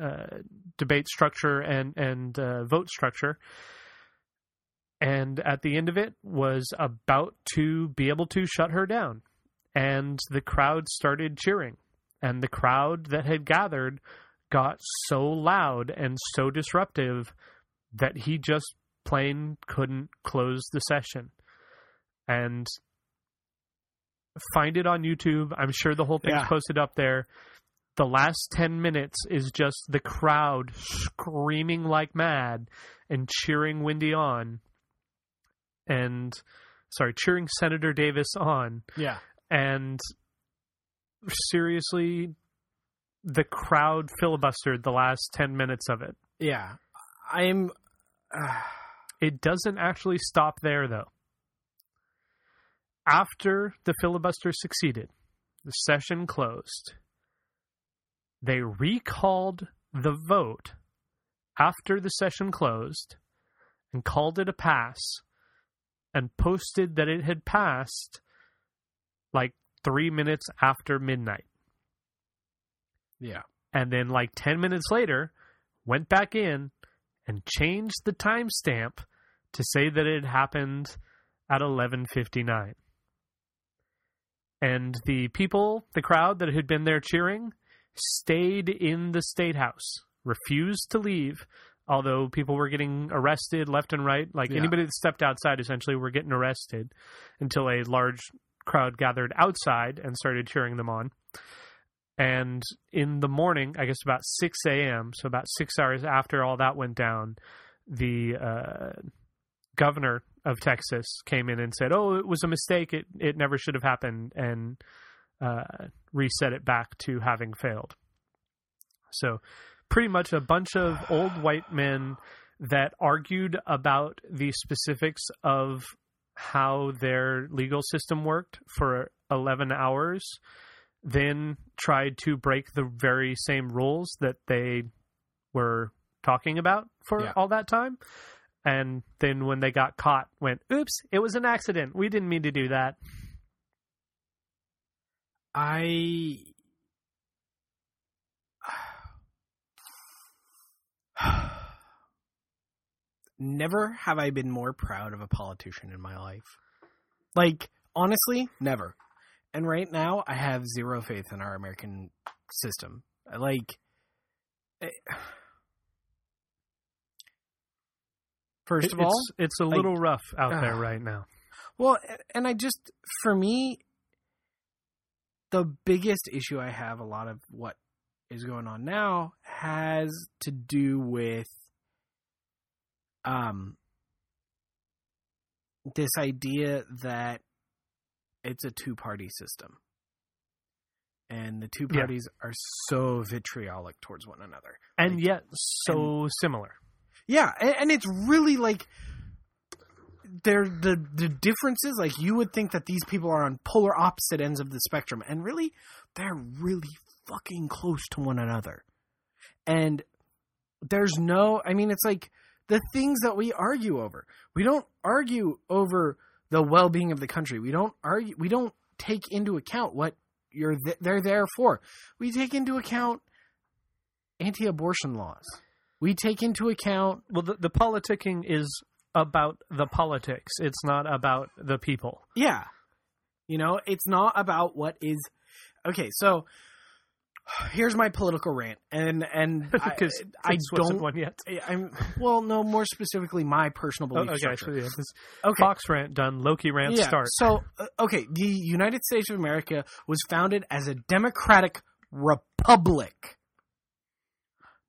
uh, debate structure and and uh, vote structure. And at the end of it was about to be able to shut her down and the crowd started cheering and the crowd that had gathered got so loud and so disruptive that he just plain couldn't close the session and find it on YouTube. I'm sure the whole thing's Yeah. posted up there. The last 10 minutes is just the crowd screaming like mad and cheering Wendy on. And sorry, cheering Senator Davis on. Yeah. And seriously, the crowd filibustered the last 10 minutes of it. Yeah. I'm. Uh, It doesn't actually stop there, though. After the filibuster succeeded, the session closed. They recalled the vote after the session closed and called it a pass and posted that it had passed like three minutes after midnight. yeah. And then, like 10 minutes later, went back in and changed the timestamp to say that it happened at 11:59. And the people, the crowd that had been there cheering, stayed in the state house, refused to leave. Although people were getting arrested left and right, like Yeah. anybody that stepped outside essentially were getting arrested until a large crowd gathered outside and started cheering them on. And in the morning, I guess about 6 a.m., so about six hours after all that went down, the uh, governor of Texas came in and said, "Oh, it was a mistake. It it never should have happened," and uh, reset it back to having failed. So, pretty much a bunch of old white men that argued about the specifics of how their legal system worked for 11 hours, then tried to break the very same rules that they were talking about for Yeah. all that time. And then when they got caught, went, oops, it was an accident. We didn't mean to do that. I never have I been more proud of a politician in my life. Like, honestly, never. And right now, I have zero faith in our American system. Like, eh, [SIGHS] first It- of all, it's, it's a like- little rough out there [SIGHS] right now. Well, and I just, for me, the biggest issue I have, a lot of what is going on now has to do with um this idea that it's a two party system. And the two Yeah. parties are so vitriolic towards one another. And Like- yet so similar. Yeah, and, and it's really like they're the the differences. Like you would think that these people are on polar opposite ends of the spectrum, and really, they're really fucking close to one another. And there's no, I mean, it's like the things that we argue over. We don't argue over the well being of the country. We don't argue. We don't take into account what you're th- they're there for. We take into account anti-abortion laws. We take into account Well, the, the politicking is about the politics. It's not about the people. Yeah. You know, it's not about what is okay, so here's my political rant and and I, [LAUGHS] Because I wasn't don't one yet. I'm well no more specifically my personal Oh, okay, structure. yeah, Okay. Fox rant done. Lowki rant yeah. start. So uh, okay, the United States of America was founded as a democratic republic.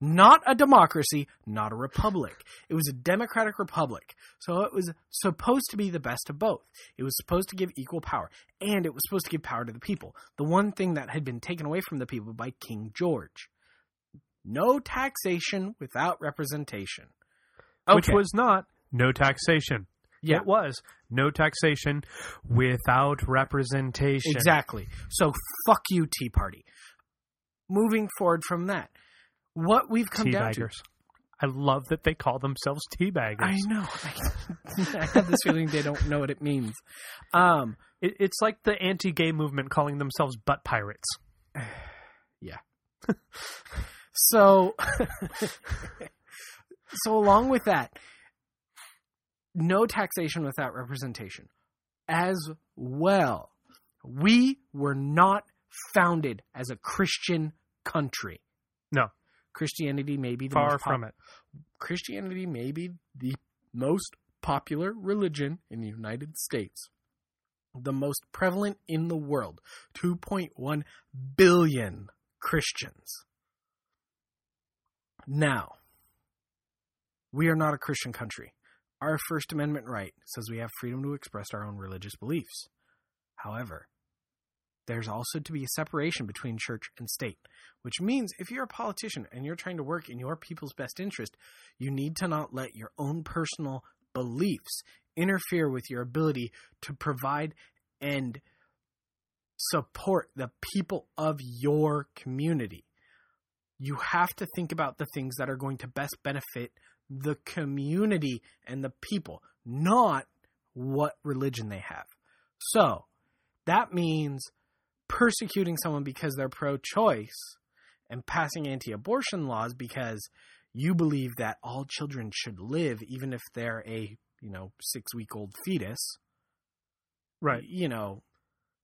Not a democracy, not a republic. It was a democratic republic. So it was supposed to be the best of both. It was supposed to give equal power, and it was supposed to give power to the people. The one thing that had been taken away from the people by King George. No taxation without representation. Which was not no taxation. yeah, It was no taxation without representation. Exactly. So fuck you, Tea Party. Moving forward from that, what we've come down to. Teabaggers. I love that they call themselves teabaggers. I know. [LAUGHS] I have this feeling they don't know what it means. Um, It, it's like the anti-gay movement calling themselves butt pirates. [SIGHS] Yeah. [LAUGHS] so, [LAUGHS] so along with that, no taxation without representation. As well, we were not founded as a Christian country. Christianity may be the Far most pop- from it. Christianity may be the most popular religion in the United States, the most prevalent in the world 2.1 billion Christians. Now, we are not a Christian country. Our First Amendment right says we have freedom to express our own religious beliefs. However, there's also to be a separation between church and state, which means if you're a politician and you're trying to work in your people's best interest, you need to not let your own personal beliefs interfere with your ability to provide and support the people of your community. You have to think about the things that are going to best benefit the community and the people, not what religion they have. So, that means persecuting someone because they're pro choice and passing anti abortion laws because you believe that all children should live even if they're a, you know, six week old fetus. Right. You know,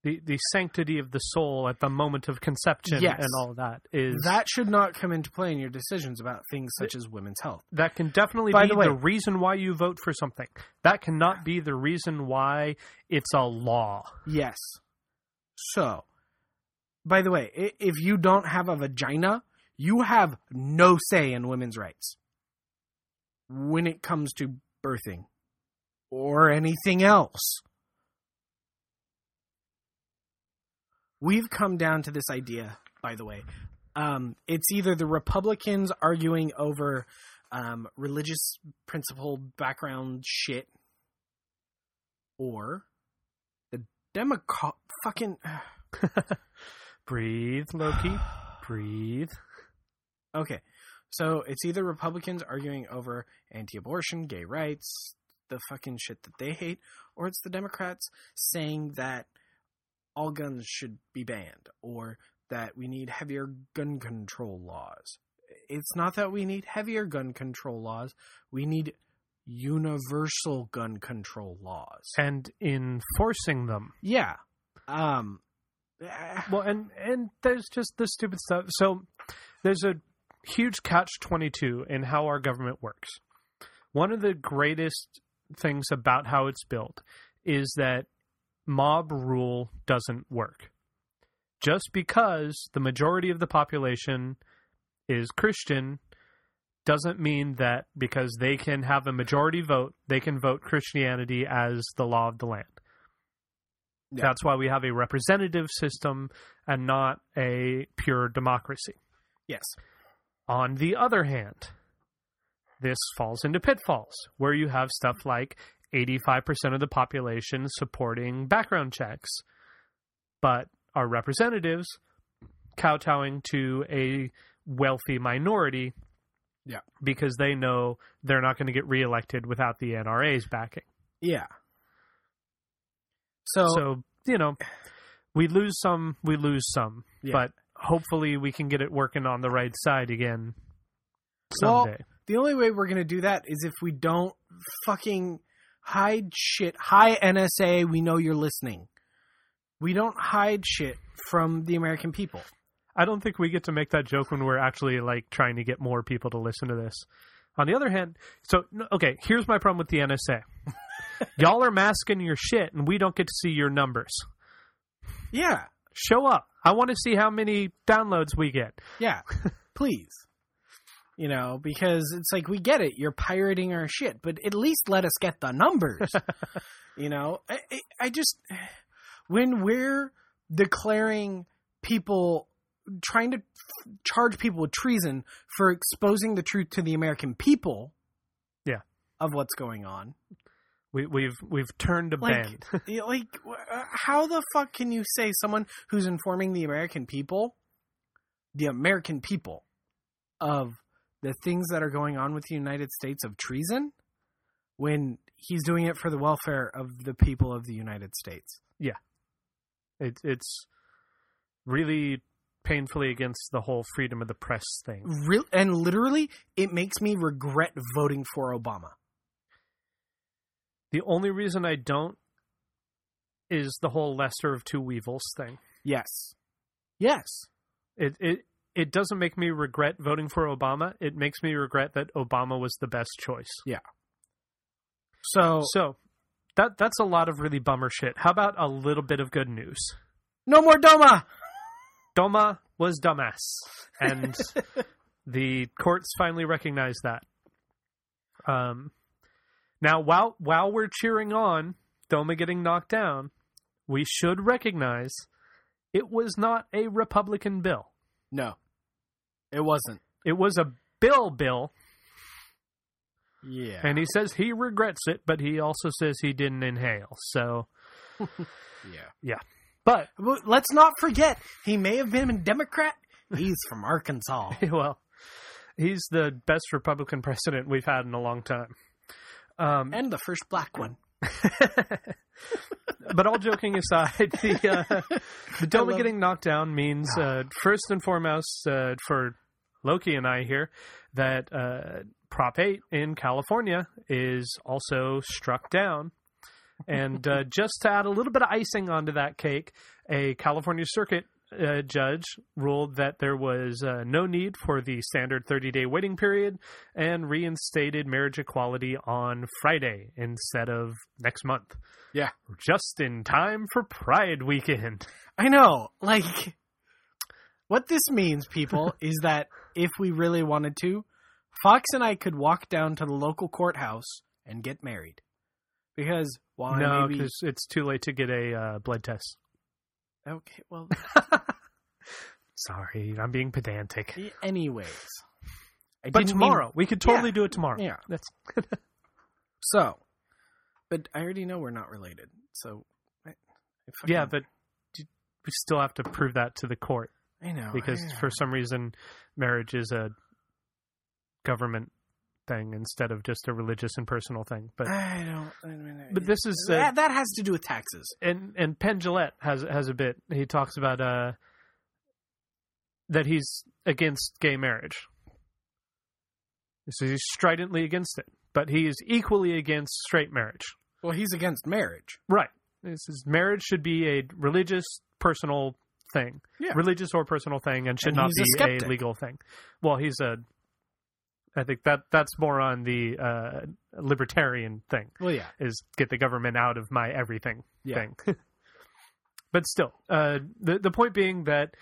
The the sanctity of the soul at the moment of conception Yes. and all that is that should not come into play in your decisions about things such as women's health. that can definitely By be the the, reason why you vote for something. That cannot be the reason why it's a law. Yes. So, by the way, if you don't have a vagina, you have no say in women's rights when it comes to birthing or anything else. We've come down to this idea, by the way. Um, it's either the Republicans arguing over um, religious principle background shit or the Democrat fucking. [SIGHS] [LAUGHS] Breathe, Lowki. [SIGHS] Breathe. Okay. So it's either Republicans arguing over anti abortion, gay rights, the fucking shit that they hate, or it's the Democrats saying that all guns should be banned or that we need heavier gun control laws. It's not that we need heavier gun control laws, we need universal gun control laws. and enforcing them. Yeah. Um [SIGHS] Well, and and there's just the stupid stuff. So there's a huge catch twenty two in how our government works. One of the greatest things about how it's built is that mob rule doesn't work. Just because the majority of the population is Christian doesn't mean that because they can have a majority vote, they can vote Christianity as the law of the land. Yeah. That's why we have a representative system and not a pure democracy. yes. On the other hand, this falls into pitfalls where you have stuff like 85% of the population supporting background checks, but our representatives kowtowing to a wealthy minority Yeah. because they know they're not going to get reelected without the NRA's backing. Yeah. So, So, you know, we lose some, we lose some, Yeah. but hopefully we can get it working on the right side again Well, someday. the only way we're going to do that is if we don't fucking hide shit. Hi NSA, we know you're listening. We don't hide shit from the American people. I don't think we get to make that joke when we're actually like trying to get more people to listen to this. On the other hand, so okay, here's my problem with the NSA. Y'all are masking your shit, and we don't get to see your numbers. Yeah. Show up. I want to see how many downloads we get. Yeah. [LAUGHS] Please. You know, because it's like we get it, you're pirating our shit, but at least let us get the numbers. [LAUGHS] you know, I, I, I just when we're declaring people trying to charge people with treason for exposing the truth to the American people, Yeah. of what's going on. We, we've we've turned a Like, bend. [LAUGHS] Like uh, how the fuck can you say someone who's informing the American people the american people of the things that are going on with the united states of treason when he's doing it for the welfare of the people of the united states Yeah, It, it's really painfully against the whole freedom of the press thing. Real and literally it makes me regret voting for obama The only reason I don't is the whole lesser of two weevils thing. yes yes It it it doesn't make me regret voting for Obama. It makes me regret that Obama was the best choice. Yeah. So So that that's a lot of really bummer shit. How about a little bit of good news? no more doma Doma was dumbass, and [LAUGHS] the courts finally recognized that. Um, now while while we're cheering on Doma getting knocked down, we should recognize it was not a Republican bill. no it wasn't It was a bill bill, yeah and he says he regrets it, but he also says he didn't inhale. So, [LAUGHS] yeah yeah. but let's not forget he may have been a democrat he's from arkansas [LAUGHS] well, he's the best Republican president we've had in a long time. Um, and the first black one [LAUGHS] but all joking aside, the uh, the Doma love- getting knocked down means uh, first and foremost uh, for Lowki and I here that uh, Prop Eight in California is also struck down. And uh, [LAUGHS] just to add a little bit of icing onto that cake, a California Circuit uh, judge ruled that there was uh, no need for the standard 30 day waiting period and reinstated marriage equality on Friday instead of next month. Yeah. Just in time for Pride weekend. I know. Like, what this means, people, [LAUGHS] is that if we really wanted to, Fox and I could walk down to the local courthouse and get married. Because why? No, because it's too late to get a uh, blood test. Okay, well, [LAUGHS] Sorry, I'm being pedantic. anyways, I But didn't mean- tomorrow, we could totally Yeah. do it tomorrow. Yeah. That's [LAUGHS] so, but I already know we're not related. So, I, I fucking- yeah, but we still have to prove that to the court I know because I know. for some reason, marriage is a government thing instead of just a religious and personal thing. But I don't. I mean, but this is uh, that, that has to do with taxes. and and Penn has has a bit. He talks about uh that he's against gay marriage. So he's stridently against it. but he is equally against straight marriage. Well, he's against marriage. Right. This is marriage should be a religious, personal thing, Yeah. religious or personal thing, and should And not he's a be a, legal thing. Well, he's a. I think that that's more on the uh, libertarian thing. Well, yeah. is get the government out of my everything Yeah. thing. [LAUGHS] but still, uh, the the point being that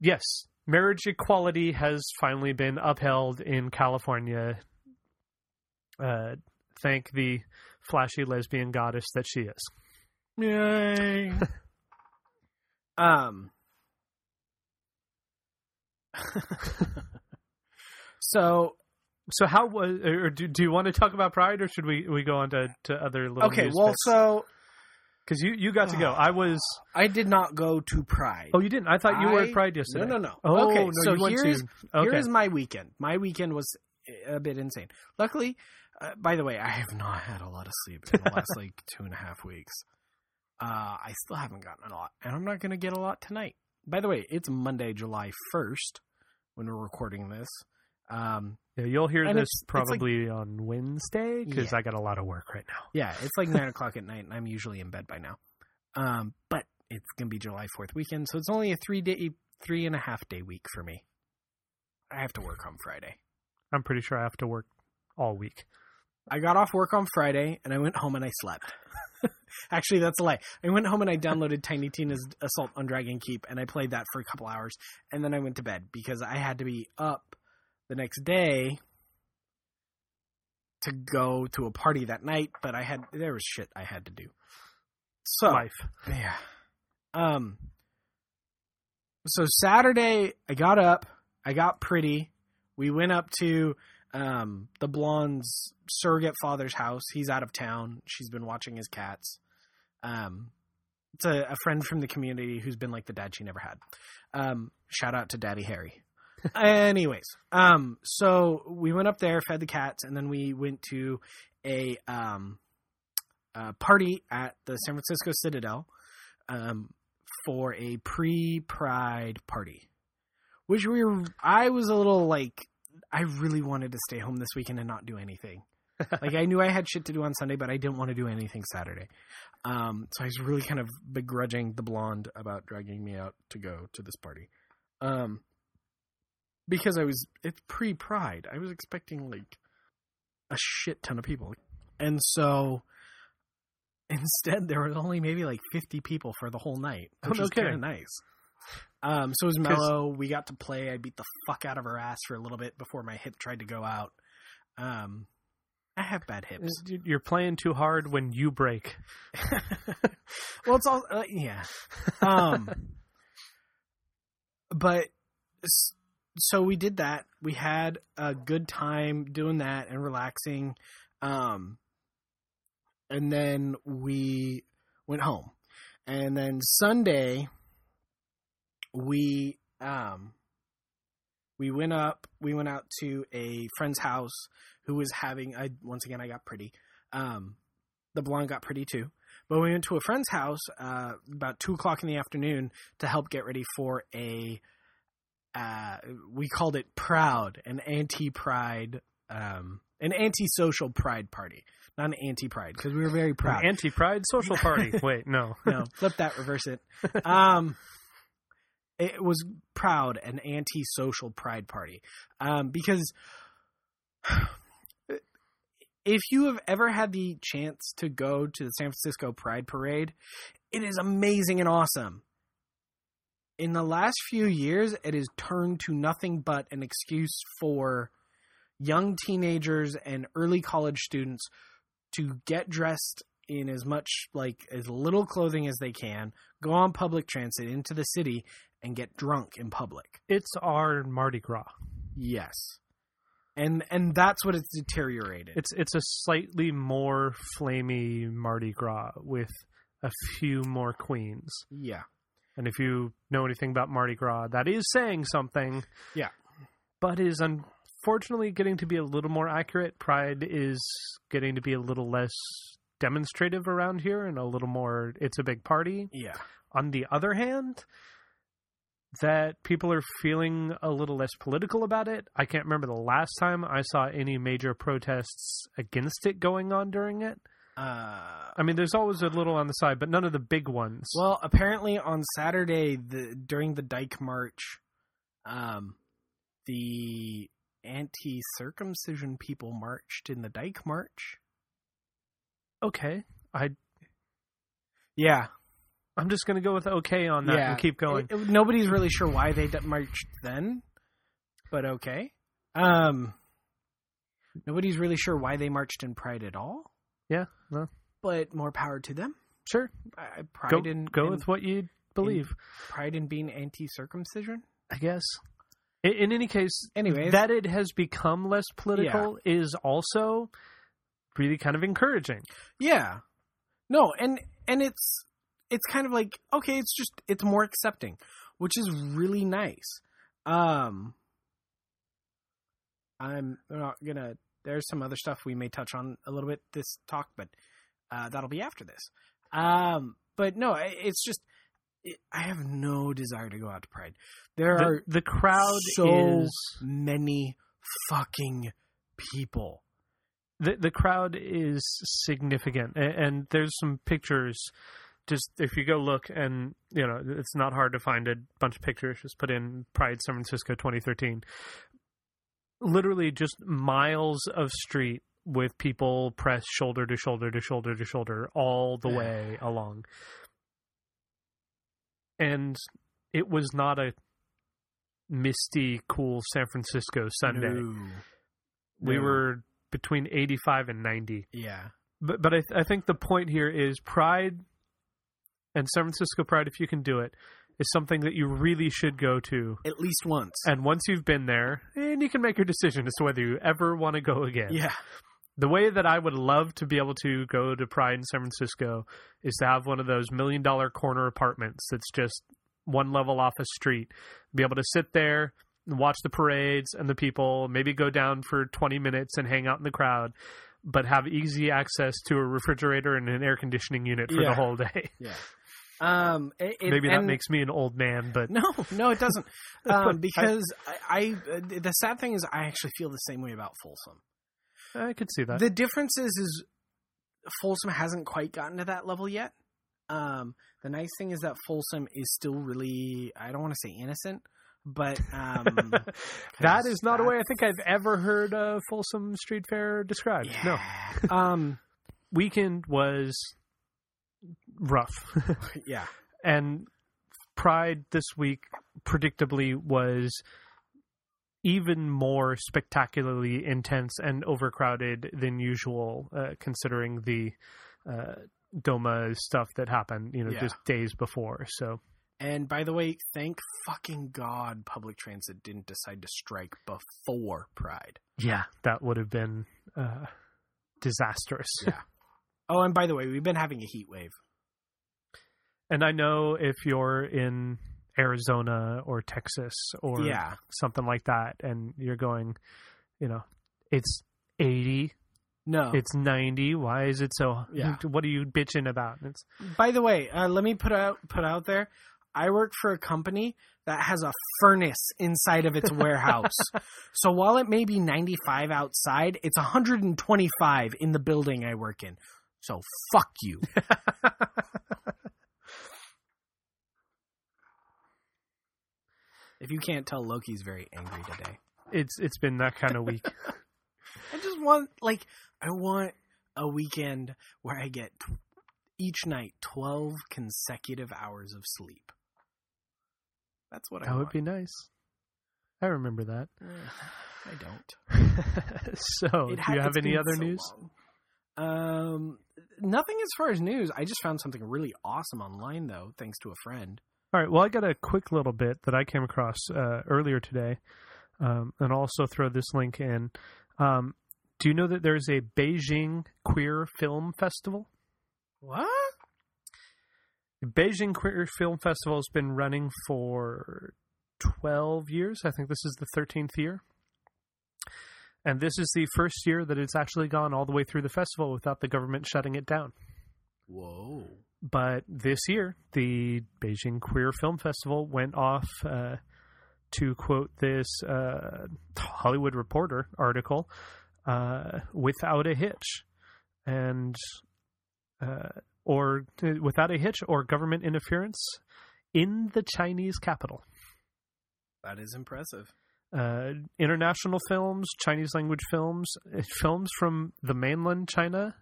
yes, marriage equality has finally been upheld in California. Uh, thank the flashy lesbian goddess that she is. Yay. [LAUGHS] um. [LAUGHS] so So how was? Or do, do you want to talk about Pride, or should we we go on to, to other little okay, well, so because you you got to go. I was. I did not go to Pride. Oh, you didn't. I thought you were at Pride no, yesterday. no, no. Oh, okay, no, so you here's. Okay. here's my weekend. My weekend was a bit insane. Luckily, uh, by the way, I have not had a lot of sleep in the last [LAUGHS] like two and a half weeks. Uh, I still haven't gotten a lot, and I'm not going to get a lot tonight. By the way, it's Monday, July 1st when we're recording this. Um, Yeah, you'll hear this it's- it's like- probably on Wednesday because Yeah. I got a lot of work right now. yeah, it's like nine [LAUGHS] o'clock at night, and I'm usually in bed by now. Um, but it's gonna be July Fourth weekend, so it's only a three day, three and a half day week for me. I have to work on Friday. I'm pretty sure I have to work all week. I got off work on Friday, and I went home and I slept. [LAUGHS] Actually, that's a lie. I went home and I downloaded Tiny Tina's Assault on Dragon Keep, and I played that for a couple hours, and then I went to bed because I had to be up the next day to go to a party that night. But I had there was shit I had to do. So Life. yeah. Um. So Saturday, I got up. I got pretty. We went up to um the blonde's surrogate father's house. He's out of town. She's been watching his cats. Um, it's a, a friend from the community who's been like the dad she never had. Um, shout out to Daddy Harry. Anyways, um, so we went up there, fed the cats, and then we went to a um uh, party at the San Francisco Citadel um, for a pre-Pride party, which we were. I was a little like, I really wanted to stay home this weekend and not do anything. [LAUGHS] like I knew I had shit to do on Sunday, but I didn't want to do anything Saturday. Um, so I was really kind of begrudging the blonde about dragging me out to go to this party. Um, because I was it's pre-Pride. I was expecting like a shit ton of people, and so [LAUGHS] instead there was only maybe like 50 people for the whole night Oh, which was kind of nice. Um so it was mellow. We got to play. I beat the fuck out of her ass for a little bit before my hip tried to go out. Um i have bad hips. You're playing too hard when you break. [LAUGHS] well it's all uh, yeah. Um [LAUGHS] but so we did that we had a good time doing that and relaxing um and then we went home and then sunday we um we went up we went out to a friend's house who was having i once again i got pretty um the blonde got pretty too but we went to a friend's house uh, about two o'clock in the afternoon to help get ready for a. Uh, we called it Proud, an anti-pride, um, an anti-social pride party, not an anti-pride because we were very proud. Anti Pride social [LAUGHS] party. Wait, no. no, flip that, reverse it. [LAUGHS] Um, it was proud an anti-social pride party um, because [SIGHS] if you have ever had the chance to go to the San Francisco Pride Parade, it is amazing and awesome. In the last few years, it has turned to nothing but an excuse for young teenagers and early college students to get dressed in as much like as little clothing as they can, go on public transit into the city and get drunk in public. It's our Mardi Gras. Yes. And and that's what it's deteriorated. It's it's a slightly more flamey Mardi Gras with a few more queens. yeah. And if you know anything about Mardi Gras, that is saying something. Yeah. But is unfortunately getting to be a little more accurate. Pride is getting to be a little less demonstrative around here and a little more it's a big party. Yeah. On the other hand, that people are feeling a little less political about it. I can't remember the last time I saw any major protests against it going on during it. Uh, I mean, there's always a little on the side, but none of the big ones. well, apparently on Saturday, the during the Dyke March, um, the anti-circumcision people marched in the Dyke March. okay, I Yeah, I'm just gonna go with okay on that yeah. and keep going. It- it- nobody's really sure why they d- marched then, but okay. Um, nobody's really sure why they marched in Pride at all, yeah, no, but more power to them. sure. I, pride Go in go in- with what you believe. pride in being anti-circumcision. I guess. In, in any case, anyway, that it has become less political is also really kind of encouraging. Yeah. No, and and it's it's kind of like okay, it's just it's more accepting, which is really nice. Um I'm not gonna there's some other stuff we may touch on a little bit this talk, but uh that'll be after this. Um but no, it's just it, I have no desire to go out to Pride. There The, are the crowd so is many fucking people. the the crowd is significant, and, and there's some pictures. Just if you go look, and you know, it's not hard to find a bunch of pictures. Just put in Pride San Francisco 2013. Literally, just miles of street with people pressed shoulder to shoulder to shoulder to shoulder all the way along. And it was not a misty, cool San Francisco Sunday. No. We No. were between 85 and 90. Yeah. But but I, I think the point here is pride and San Francisco pride if you can do it is something that you really should go to. At least once. And once you've been there, and you can make your decision as to whether you ever want to go again. yeah. The way that I would love to be able to go to Pride in San Francisco is to have one of those million dollar corner apartments that's just one level off a street. Be able to sit there and watch the parades and the people, maybe go down for 20 minutes and hang out in the crowd, but have easy access to a refrigerator and an air conditioning unit for Yeah. the whole day. Yeah. Um. It, it- maybe that and- makes me an old man, but no, no, it doesn't. [LAUGHS] Um, because I, I, uh, the sad thing is, I actually feel the same way about Folsom. I could see that. The difference is, is Folsom hasn't quite gotten to that level yet. Um, the nice thing is that Folsom is still really, I don't want to say innocent, but um, [LAUGHS] that is not a way I think I've ever heard a Folsom Street Fair described. No. um, Weekend was rough. [LAUGHS] yeah, and Pride this week predictably was even more spectacularly intense and overcrowded than usual, uh, considering the uh, Doma stuff that happened, you know, Yeah. just days before. So And by the way, thank fucking God public transit didn't decide to strike before Pride. yeah, that would have been uh, disastrous. Yeah. Oh, and by the way, we've been having a heat wave. And I know if you're in Arizona or Texas or Yeah. something like that, and you're going, you know, it's 80 No. It's 90. Why is it so? Yeah. What are you bitching about? It's by the way, uh, let me put out put out there. I work for a company that has a furnace inside of its [LAUGHS] warehouse. so while it may be 95 outside, it's 125 in the building I work in. So fuck you. [LAUGHS] if you can't tell, Lowki's very angry today. it's it's been that kind of week. [LAUGHS] I just want like I want a weekend where I get t- each night 12 consecutive hours of sleep. That's what I that want. would be nice. I remember that. [SIGHS] I don't. [LAUGHS] so, It do you have any other so news? long. Um, nothing as far as news. I just found something really awesome online, though, thanks to a friend. All right. Well, I got a quick little bit that I came across uh, earlier today, um, and I'll also throw this link in. Um, do you know that there's a Beijing Queer Film Festival? What? The Beijing Queer Film Festival has been running for 12 years. I think this is the 13th year. And this is the first year that it's actually gone all the way through the festival without the government shutting it down. Whoa. But this year, the Beijing Queer Film Festival went off, uh, to quote this uh, Hollywood Reporter article, uh, without a hitch, and uh, or uh, without a hitch or government interference in the Chinese capital. That is impressive. Uh, international films, Chinese language films, films from the mainland China,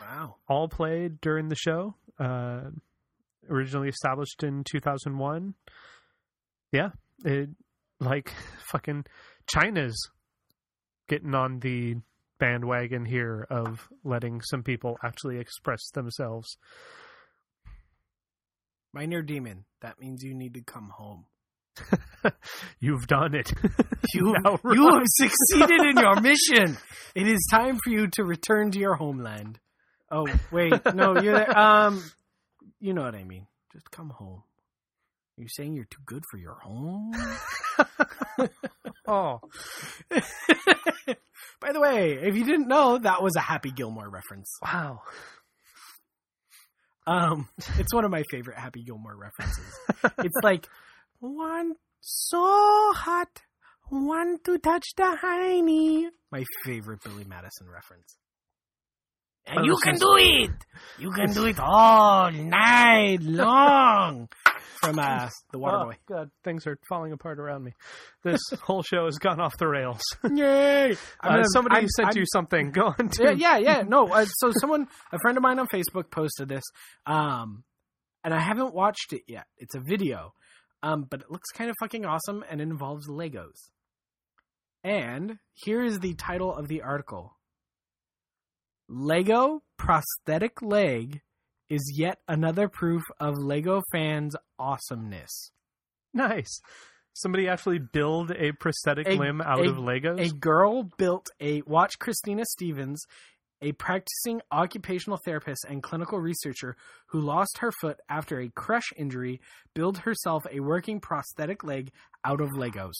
Wow. all played during the show. Uh, originally established in 2001. Yeah, it like [LAUGHS] fucking China's getting on the bandwagon here of letting some people actually express themselves. Minor demon. That means you need to come home. [LAUGHS] You've done it. [LAUGHS] You, you have succeeded in your mission. It is time for you to return to your homeland. Oh wait, no, you're there. Um, you know what I mean. Just come home. You're saying you're too good for your home. oh, [LAUGHS] By the way, if you didn't know, that was a Happy Gilmore reference. wow. Um, it's one of my favorite Happy Gilmore references. [LAUGHS] it's like one so hot, one to touch the hiney. My favorite Billy Madison reference. And Oh, you can do it. You can do it all night long. [LAUGHS] From uh, the Oh, Waterboy. God, things are falling apart around me. This [LAUGHS] whole show has gone off the rails. [LAUGHS] Yay! Uh, gonna- somebody I'm- sent I'm- you something. Go on to yeah, yeah, yeah. No, uh, so someone, a friend of mine on Facebook posted this, um, and I haven't watched it yet. It's a video, um, but it looks kind of fucking awesome, and it involves Legos. And here is the title of the article: Lego prosthetic leg is yet another proof of Lego fans' awesomeness. Nice. Somebody actually build a prosthetic A- limb out a- of Legos. A girl built a watch Christina Stephens, a practicing occupational therapist and clinical researcher who lost her foot after a crush injury, build herself a working prosthetic leg out of Legos.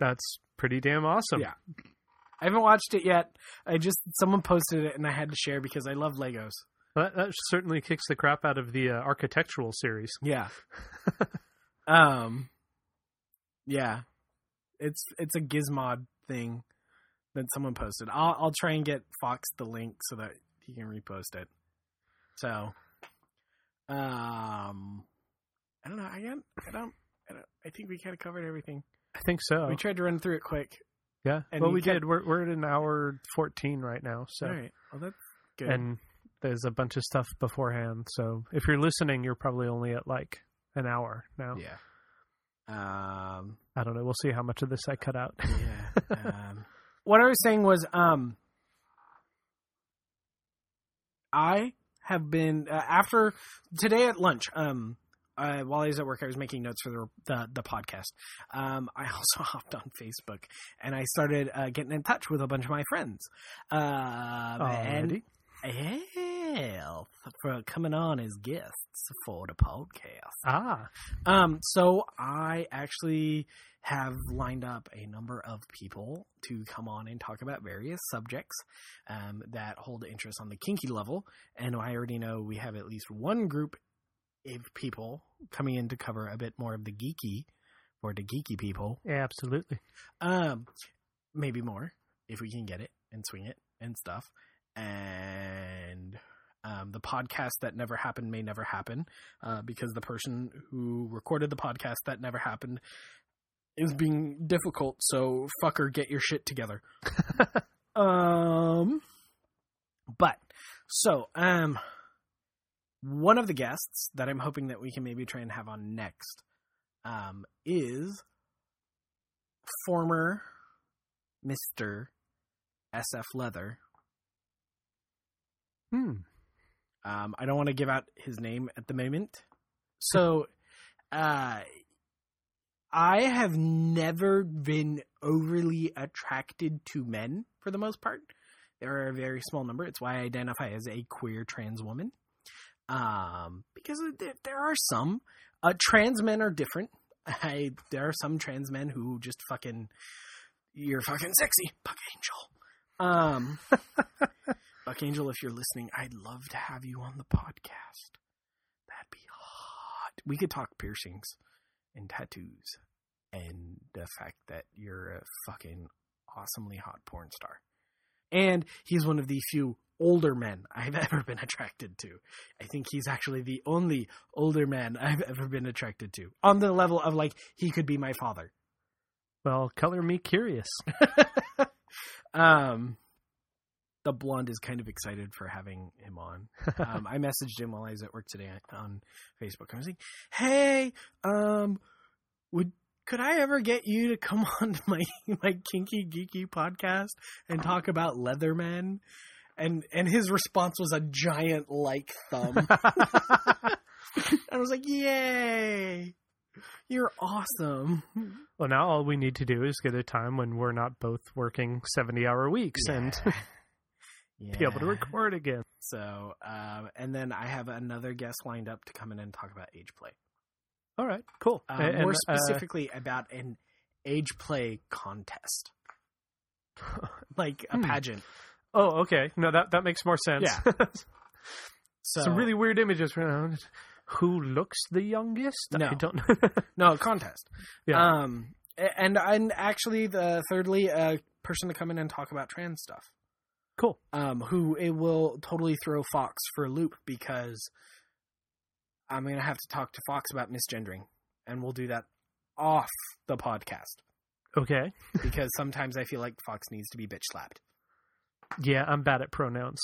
That's pretty damn awesome. Yeah. I haven't watched it yet. I just someone posted it and I had to share because I love Legos. That, that certainly kicks the crap out of the uh, architectural series. [LAUGHS] Yeah. [LAUGHS] um yeah. It's it's a Gizmodo thing that someone posted. I'll I'll try and get Fox the link so that he can repost it. So um I don't know. I I don't I, don't, I think we kind of covered everything. I think so. We tried to run through it quick. Yeah. and well, we kept- did. We're we're at an hour fourteen right now. So All right. Well, that's good. and there's a bunch of stuff beforehand. So if you're listening, you're probably only at like an hour now. yeah. Um I don't know. We'll see how much of this I cut out. yeah. [LAUGHS] Um, what I was saying was, um, I have been uh, after today at lunch. Um, uh, while I was at work, I was making notes for the the, the podcast. Um, I [LAUGHS] also hopped on Facebook and I started uh, getting in touch with a bunch of my friends. Um, and hell, for coming on as guests for the podcast. Ah, Um, so I actually have lined up a number of people to come on and talk about various subjects um, that hold interest on the kinky level. And I already know we have at least one group people coming in to cover a bit more of the geeky or the geeky people. yeah, absolutely. Um, maybe more if we can get it and swing it and stuff. And um, the podcast that never happened may never happen uh, because the person who recorded the podcast that never happened is being difficult. So fucker, get your shit together. [LAUGHS] um, but so um, one of the guests that I'm hoping that we can maybe try and have on next um is former Mr. SF Leather. Hmm. Um, I don't want to give out his name at the moment. [LAUGHS] So, uh, I have never been overly attracted to men for the most part. There are a very small number. It's why I identify as a queer trans woman. Um, because there, there are some uh, trans men are different. [LAUGHS] I there are some trans men who just fucking you're fucking sexy, Buck Angel. Um, [LAUGHS] but Buck Angel, if you're listening, I'd love to have you on the podcast. That'd be hot. We could talk piercings and tattoos and the fact that you're a fucking awesomely hot porn star. And he's one of the few older men I've [LAUGHS] ever been attracted to. I think he's actually the only older man I've ever been attracted to. On the level of like he could be my father. Well, color me curious. [LAUGHS] um the blonde is kind of excited for having him on. Um, I messaged him while I was at work today on Facebook. I was like, "Hey, um, would could I ever get you to come [LAUGHS] on to my my kinky geeky podcast and talk about Leatherman?" And and his response was a giant like thumb. [LAUGHS] I was like, "Yay! You're awesome." well, now all we need to do is get a time when we're not both working 70 hour weeks and [LAUGHS] Yeah. be able to record again. So, um, and then I have another guest lined up to come in and talk about age play. All right, cool. Um, And, more uh, specifically about an age play contest, [LAUGHS] like a Hmm. pageant. Oh, okay. No, that that makes more sense. Yeah. [LAUGHS] So Some really weird images right. Who looks the youngest? No. I don't. [LAUGHS] no contest. yeah. Um, and and actually, the thirdly, a person to come in and talk about trans stuff. cool. um, who it will totally throw Fox for a loop because I'm to have to talk to Fox about misgendering, and we'll do that off the podcast Okay. [LAUGHS] because sometimes I feel like Fox needs to be bitch slapped. Yeah, I'm bad at pronouns.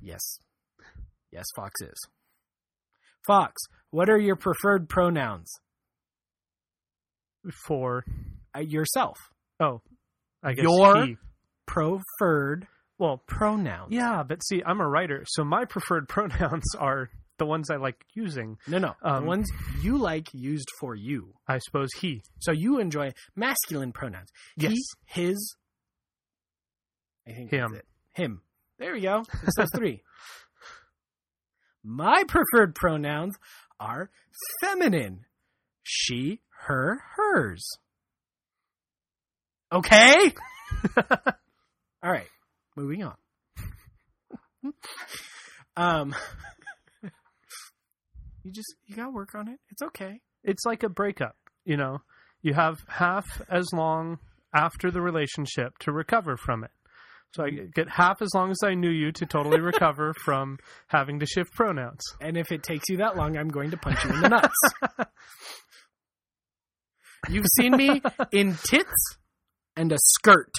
Yes, yes, Fox is. Fox, what are your preferred pronouns? For Uh, yourself, oh, I guess Your- he. preferred Well, pronouns. yeah, but see, I'm a writer, so my preferred [LAUGHS] pronouns are the ones I like using. No, no, Um, the ones you like used for you. I suppose he. So you enjoy masculine pronouns. Yes. He, his. I think Him. Him. There we go. It's those three. [LAUGHS] My preferred pronouns are feminine. She, her, hers. Okay? [LAUGHS] All right. Moving on. [LAUGHS] um You just you got to work on it. It's okay. It's like a breakup, you know. You have half as long after the relationship to recover from it. So I get half as long as I knew you to totally recover [LAUGHS] from having to shift pronouns. And if it takes you that long, I'm going to punch you in the nuts. [LAUGHS] You've seen me in tits and a skirt.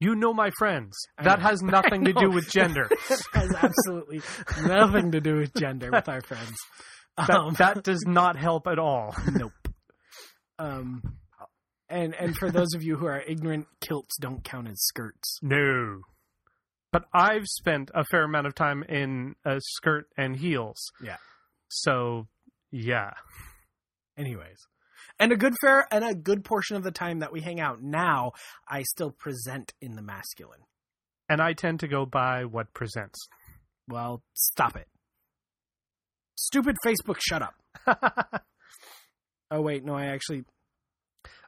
You know my friends. I That know. has nothing to [LAUGHS] do with gender. It has absolutely nothing to do with gender with our friends. That, Um, that does not help at all. nope. Um, and and for those of you who are ignorant, kilts don't count as skirts. No. But I've spent a fair amount of time in a skirt and heels. Yeah. So, yeah. Anyways, and a good fair and a good portion of the time that we hang out now, I still present in the masculine. And I tend to go by what presents. Well, stop it. Stupid Facebook, shut up. [LAUGHS] Oh wait, no, I actually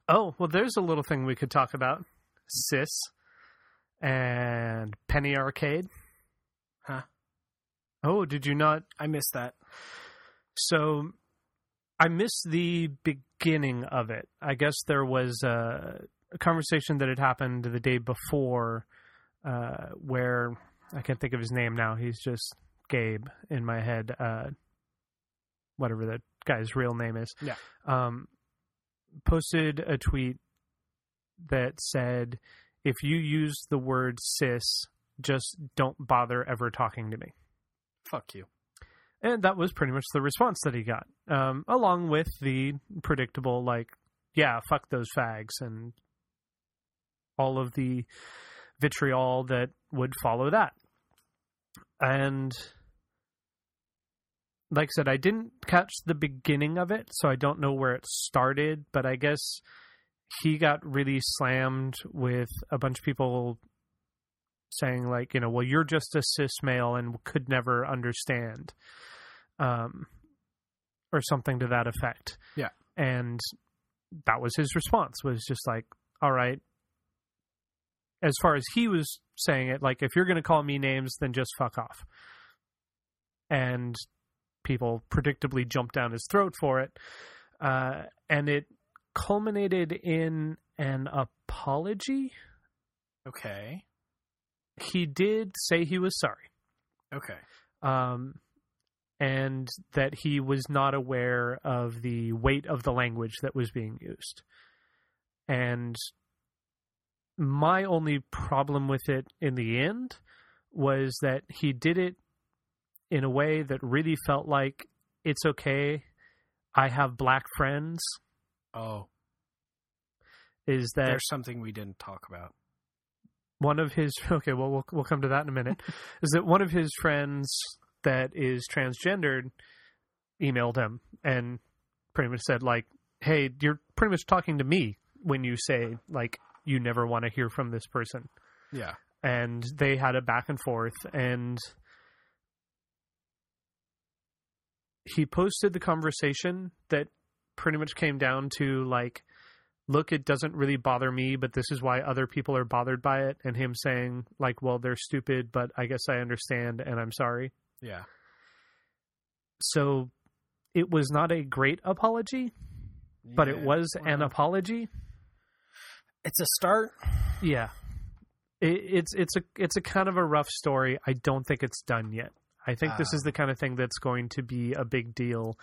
oh, well, there's a little thing we could talk about Cis and Penny Arcade. Huh. Oh, did you not? I missed that. So I missed the beginning of it. I guess there was a, a conversation that had happened the day before uh, where I can't think of his name now. He's just Gabe in my head. Uh, whatever that guy's real name is. Yeah. Um, posted a tweet that said, if you use the word cis, just don't bother ever talking to me. Fuck you. And that was pretty much the response that he got, um, along with the predictable, like, yeah, fuck those fags, and all of the vitriol that would follow that. And like I said, I didn't catch the beginning of it, so I don't know where it started, but I guess he got really slammed with a bunch of people saying like you know well you're just a cis male and could never understand um or something to that effect Yeah. and that was his response was just like all right as far as he was saying it, like if you're going to call me names, then just fuck off. And people predictably jumped down his throat for it, uh, and it culminated in an apology. Okay. He did say he was sorry. Okay. um, and that he was not aware of the weight of the language that was being used. And my only problem with it in the end was that he did it in a way that really felt like it's okay. I have black friends. Oh, Is that there's something we didn't talk about. one of his [LAUGHS] okay well we'll we'll come to that in a minute [LAUGHS] is that one of his friends that is transgendered emailed him and pretty much said like hey you're pretty much talking to me when you say like you never want to hear from this person Yeah. and they had a back and forth and he posted the conversation that pretty much came down to like look it doesn't really bother me but this is why other people are bothered by it and him saying like well they're stupid but i guess i understand and i'm sorry. Yeah. so it was not a great apology but it Yeah, was an apology. It's a start. yeah. It, it's it's a it's a kind of a rough story. I don't think it's done yet i think this is Ah. the kind of thing that's going to be a big deal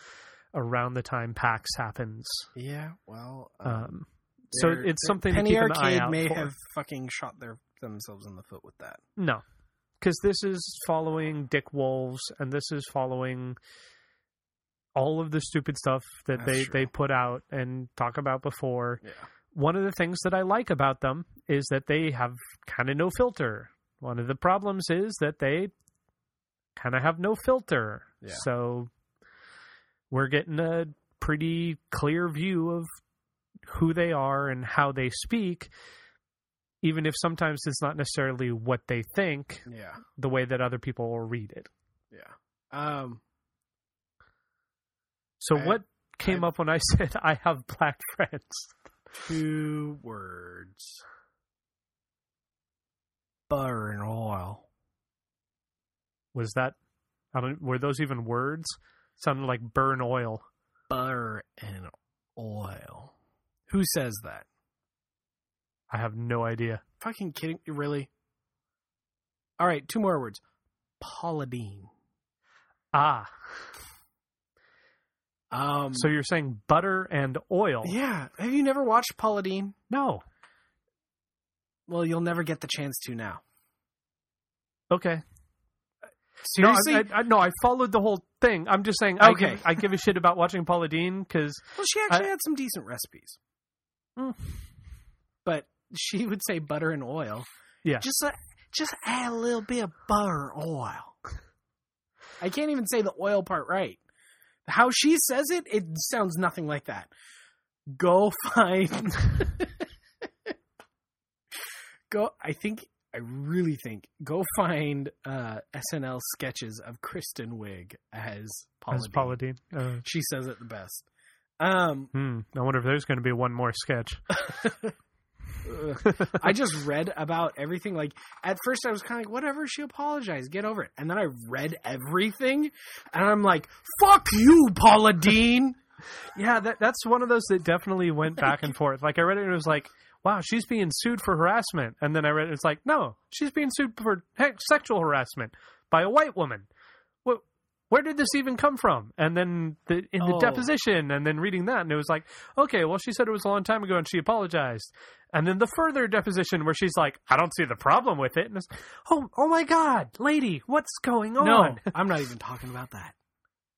around the time pax happens Yeah. Well. um, so it's something to Penny keep an eye Arcade out may for. have fucking shot their themselves in the foot with that. no because this is following dickwolves and this is following all of the stupid stuff that That's they true. they put out and talk about before Yeah. one of the things that I like about them is that they have kind of no filter. One of the problems is that they kind of have no filter. Yeah. So we're getting a pretty clear view of who they are and how they speak, even if sometimes it's not necessarily what they think, Yeah. the way that other people will read it. Yeah. Um. So I- what came I- up when I [LAUGHS] said I have black friends? Two words. Butter and oil. Was that I don't were those even words? Sounded like burn oil. Butter and oil. Who says that? I have no idea. Fucking kidding? You really? All right, two more words. Deen. Ah, Um. so you're saying butter and oil? yeah. Have you never watched Paula? No. Well, you'll never get the chance to now. Okay. Seriously? No, I, I, no, I followed the whole thing. I'm just saying. I Okay. give, I give a shit about watching Paula Deen because well, she actually had some decent recipes. Mm. But she would say butter and oil. Yeah. Just just add a little bit of butter and oil. I can't even say the oil part right. How she says it, it sounds nothing like that. Go [LAUGHS] find. [LAUGHS] go. I think. I really think. Go find uh, SNL sketches of Kristen Wiig as Paula. as Deen. Paula Deen. Uh, She says it the best. Um, hmm, I wonder if there's going to be one more sketch. [LAUGHS] I just read about everything. Like at first, I was kind of like, "Whatever." She apologized. Get over it. And then I read everything, and I'm like, "Fuck you, Paula Deen." [LAUGHS] Yeah, that, that's one of those that definitely went back and [LAUGHS] forth. Like I read it and it was like, wow, she's being sued for harassment. And then I read it's like, no, she's being sued for sexual harassment by a white woman. What? Where did this even come from? And then the, in the Oh. deposition, and then reading that, and it was like, okay, well, she said it was a long time ago, and she apologized. And then the further deposition where she's like, I don't see the problem with it, and it's, oh, oh my god, lady, what's going on? No? [LAUGHS] I'm not even talking about that.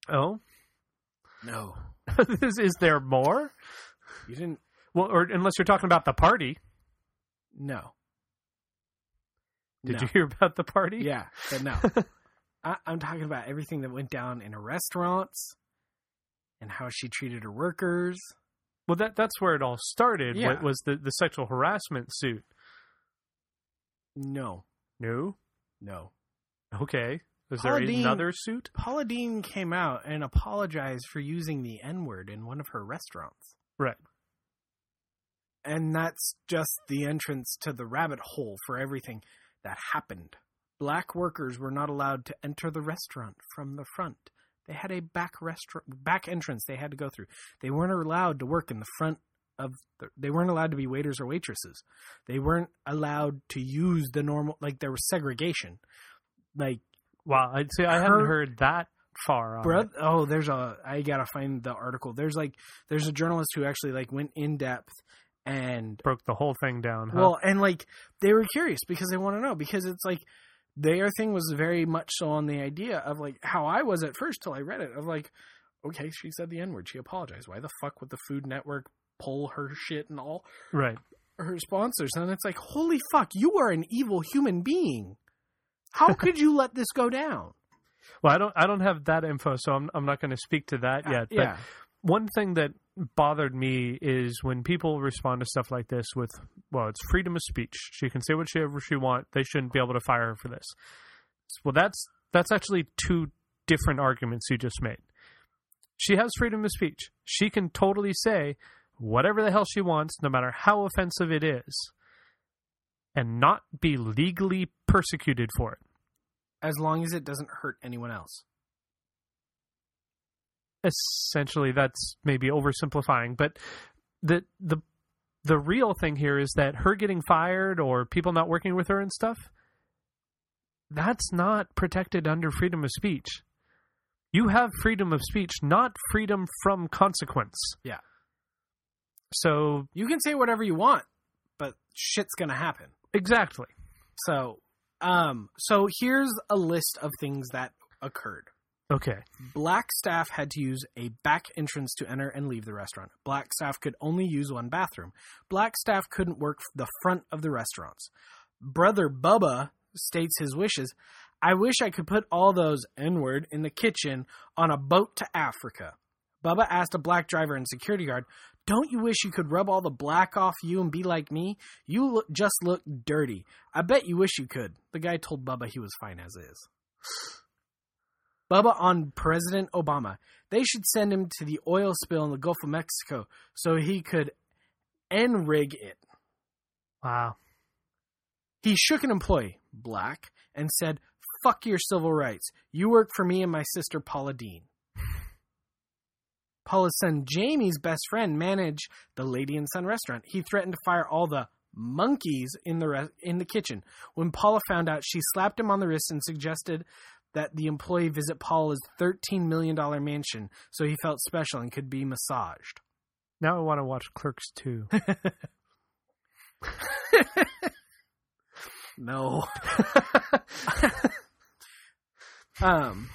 Oh, No, [LAUGHS] is, is there more? you didn't. Well, or unless you're talking about the party. No. Did No. you hear about the party? Yeah, but no. [LAUGHS] I, I'm talking about everything that went down in her restaurants and how she treated her workers. Well, that that's where it all started. Yeah. wa- Was the the sexual harassment suit? No, No. no. Okay. Was Paula there Deen- another suit? Paula Deen came out and apologized for using the N word in one of her restaurants. Right. And that's just the entrance to the rabbit hole for everything that happened. Black workers were not allowed to enter the restaurant from the front. They had a back restaurant back entrance they had to go through. They weren't allowed to work in the front of the, they weren't allowed to be waiters or waitresses. They weren't allowed to use the normal like there was segregation. Like Wow, I'd say I haven't heard that far on Bro, oh, there's a. I gotta find the article. There's like, there's a journalist who actually like went in depth and Broke the whole thing down. Huh? well, and like they were curious because they want to know because it's like their thing was very much so on the idea of like how I was at first till I read it of like, okay, she said the n word, she apologized. Why the fuck would the Food Network pull her shit and all right. her sponsors? And it's like, holy fuck, you are an evil human being. How [LAUGHS] could you let this go down? Well, I don't I don't have that info, so I'm I'm not going to speak to that uh, yet. But yeah. one thing that bothered me is when people respond to stuff like this with, well, it's freedom of speech. She can say whatever she wants. They shouldn't be able to fire her for this. Well, that's that's actually two different arguments you just made. She has freedom of speech. She can totally say whatever the hell she wants, no matter how offensive it is, and not be legally persecuted for it. as long as it doesn't hurt anyone else. Essentially that's maybe oversimplifying but the the the real thing here is that her getting fired or people not working with her and stuff that's not protected under freedom of speech you have freedom of speech not freedom from consequence Yeah. so You can say whatever you want, but shit's gonna happen. exactly So, um, so here's a list of things that occurred. Okay Black staff had to use a back entrance to enter and leave the restaurant. Black staff could only use one bathroom. Black staff couldn't work the front of the restaurants. Brother Bubba states his wishes. I wish I could put all those N word in the kitchen on a boat to Africa. Bubba asked a black driver and security guard, Don't you wish you could rub all the black off you and be like me? You look, just look dirty. I bet you wish you could. The guy told Bubba he was fine as is. Bubba on President Obama. They should send him to the oil spill in the Gulf of Mexico so he could en-rig it. wow He shook an employee, black, and said, Fuck your civil rights. You work for me and my sister Paula Deen. Paula's son Jamie's best friend managed the Lady and Son restaurant. He threatened to fire all the monkeys in the re- in the kitchen. When Paula found out, she slapped him on the wrist and suggested that the employee visit Paula's $13 million mansion so he felt special and could be massaged. now i want to watch clerks 2 [LAUGHS] No. [LAUGHS] um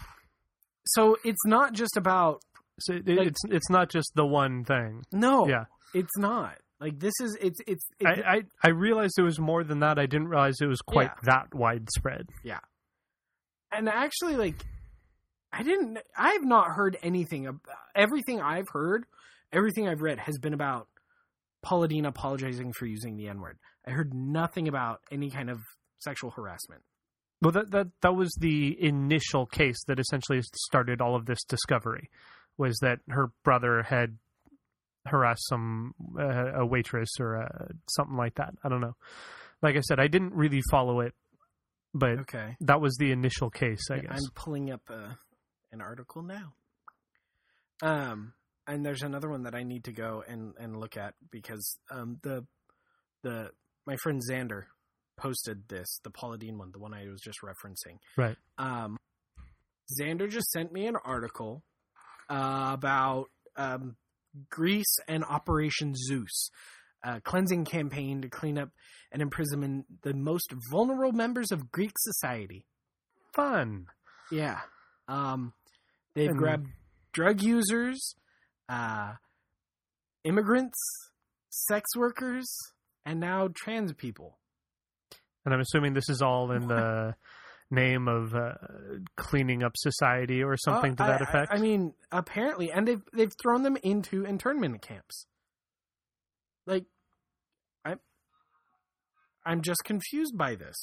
so it's not just about so it, it's it's not just the one thing no. yeah It's not. Like this is it's it's it, I, I I realized it was more than that. I didn't realize it was quite that widespread. And actually like I didn't I've not heard anything about everything I've heard, everything I've read has been about Paula Deen apologizing for using the N-word. I heard nothing about any kind of sexual harassment. Well, that that that was the initial case that essentially started all of this discovery, was that her brother had harassed some uh, a waitress or uh, something like that. I don't know. Like I said, I didn't really follow it, but Okay. that was the initial case. I Yeah, guess. I'm pulling up uh, an article now. Um, and there's another one that I need to go and, and look at because um the the my friend Xander posted this the Paula Deen one the one I was just referencing. Right. Um, Xander just sent me an article uh, about um, Greece and Operation Zeus. A cleansing campaign to clean up and imprison the most vulnerable members of Greek society. Fun. Yeah. Um, they've And- grabbed drug users, uh, immigrants, sex workers, and now trans people. And I'm assuming this is all in the [LAUGHS] name of uh, cleaning up society or something Uh, to that I- effect. I, I mean, apparently, and they've they've thrown them into internment camps. Like, I'm just confused by this.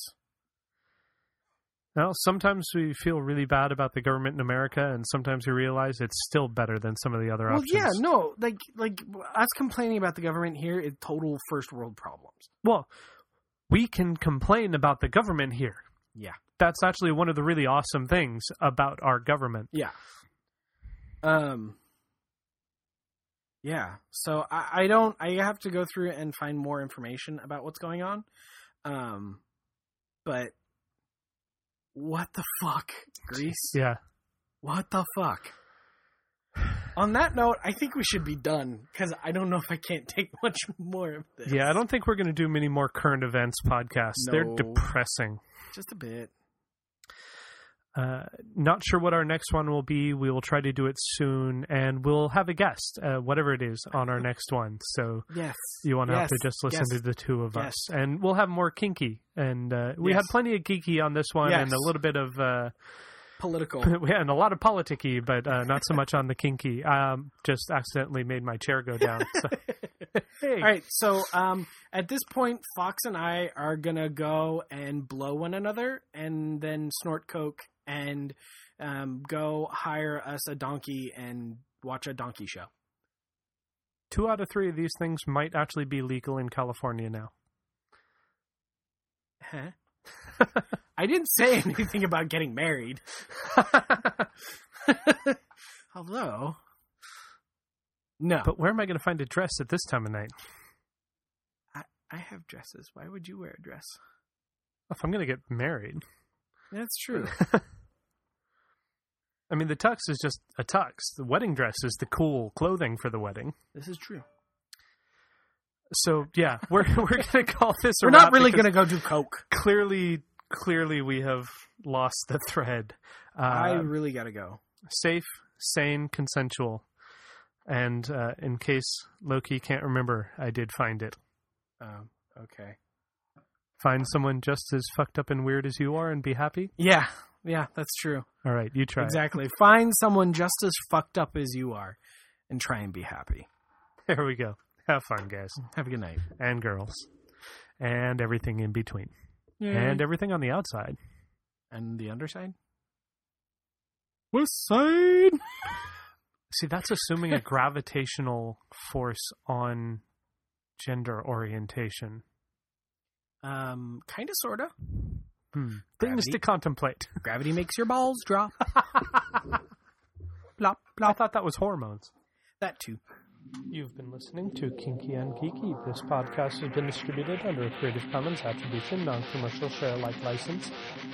Well, sometimes we feel really bad about the government in America, and sometimes we realize it's still better than some of the other Well, options. yeah, no, like like us complaining about the government here is total first world problems. Well, we can complain about the government here. Yeah. That's actually one of the really awesome things about our government. Yeah. Um. Yeah. So I, I don't. I have to go through and find more information about what's going on. Um. But what the fuck, Greece? Yeah. What the fuck? On that note, I think we should be done because I don't know if I can't take [LAUGHS] much more of this. Yeah, I don't think we're going to do many more current events podcasts. They're depressing. just a bit. Uh, not sure what our next one will be. We will try to do it soon, and we'll have a guest, uh, whatever it is, on our [LAUGHS] next one. So Yes. you won't have to just listen Yes. to the two of Yes. us, and we'll have more kinky. And uh, we Yes. had plenty of geeky on this one, and a little bit of. Uh, Political. [LAUGHS] had a lot of politicky, but uh, not so much on the kinky. Um, just accidentally made my chair go down. So. [LAUGHS] hey, All right, so um, at this point, Fox and I are gonna go and blow one another, and then snort coke, and um, go hire us a donkey and watch a donkey show. two out of three of these things might actually be legal in California now. Huh? [LAUGHS] I didn't say anything about getting married. Although, no, But where am I going to find a dress at this time of night? I have dresses. Why would you wear a dress? If I'm going to get married, That's true. [LAUGHS] I mean, the tux is just a tux. The wedding dress is the cool clothing for the wedding. this is true. So yeah, [LAUGHS] we're we're going to call this. a We're not really gonna go do coke. clearly clearly we have lost the thread. Uh, I really gotta go. safe, sane, consensual, and uh, in case Lowki can't remember, I did find it. Um, okay. Find someone just as fucked up and weird as you are, and be happy. Yeah, yeah, that's true. All right, you try. it. Exactly. Find someone just as fucked up as you are, and try and be happy. [LAUGHS] There we go. Have fun, guys Have a good night. and girls, and everything in between, And and everything on the outside. and the underside. West side. [LAUGHS] See, that's assuming a gravitational force on gender orientation. Um, kind of, sorta. Hmm. Things to contemplate. [LAUGHS] Gravity makes your balls drop. [LAUGHS] plop I thought that was hormones. That too. You've been listening to Kinky and Geeky. This podcast has been distributed under a Creative Commons Attribution Non-Commercial Share-alike license.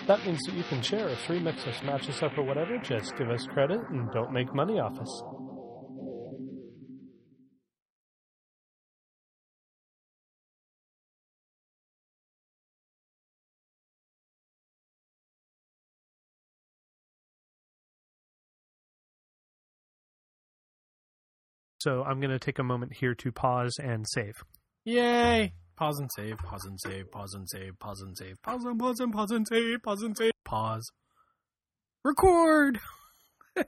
That means that you can share us, remix us, match us up, or whatever. Just give us credit and don't make money off us. So I'm going to take a moment here to pause and save. Yay! Pause and save. Pause and save. Pause and save. Pause and save. Pause and pause and pause and save. Pause and save. Pause. Record. [LAUGHS]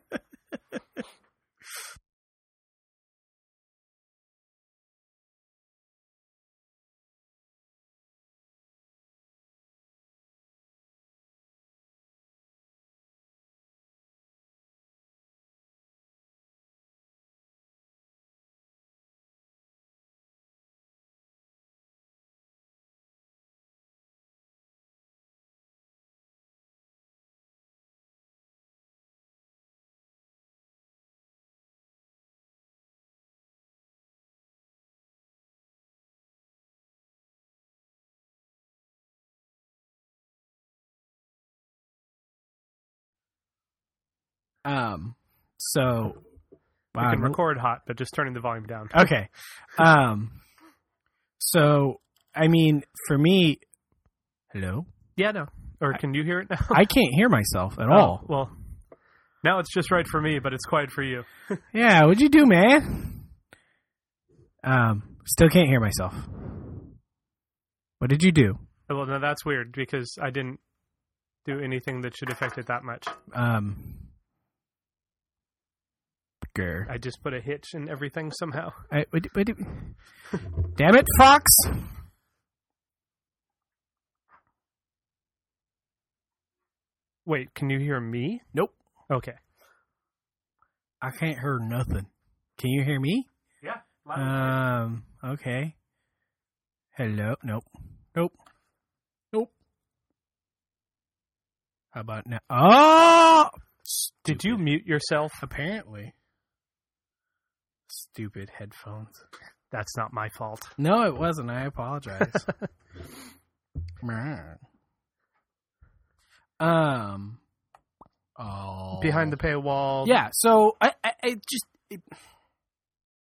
Um. So. You Wow, can record hot, but just turning the volume down. Okay. Um. So I mean, for me, hello. Yeah, no. Or can you hear it now? I can't hear myself at [LAUGHS] Oh, all. well, now it's just right for me, but it's quiet for you. [LAUGHS] Yeah, what'd you do, man? Um, still can't hear myself. What did you do? Well, now that's weird because I didn't do anything that should affect it that much. Um, grr. I just put a hitch in everything somehow. [LAUGHS] I, what, what, damn it, Fox! Wait, can you hear me? Nope. Okay. I can't hear nothing. Can you hear me? Yeah. Um. Okay. Hello. Nope. Nope. Nope. How about now? Oh! Did you mute yourself? Apparently. Stupid headphones. That's not my fault. No, it wasn't. I apologize. [LAUGHS] um. Oh. Behind the paywall. Yeah. So I, I, I just. It,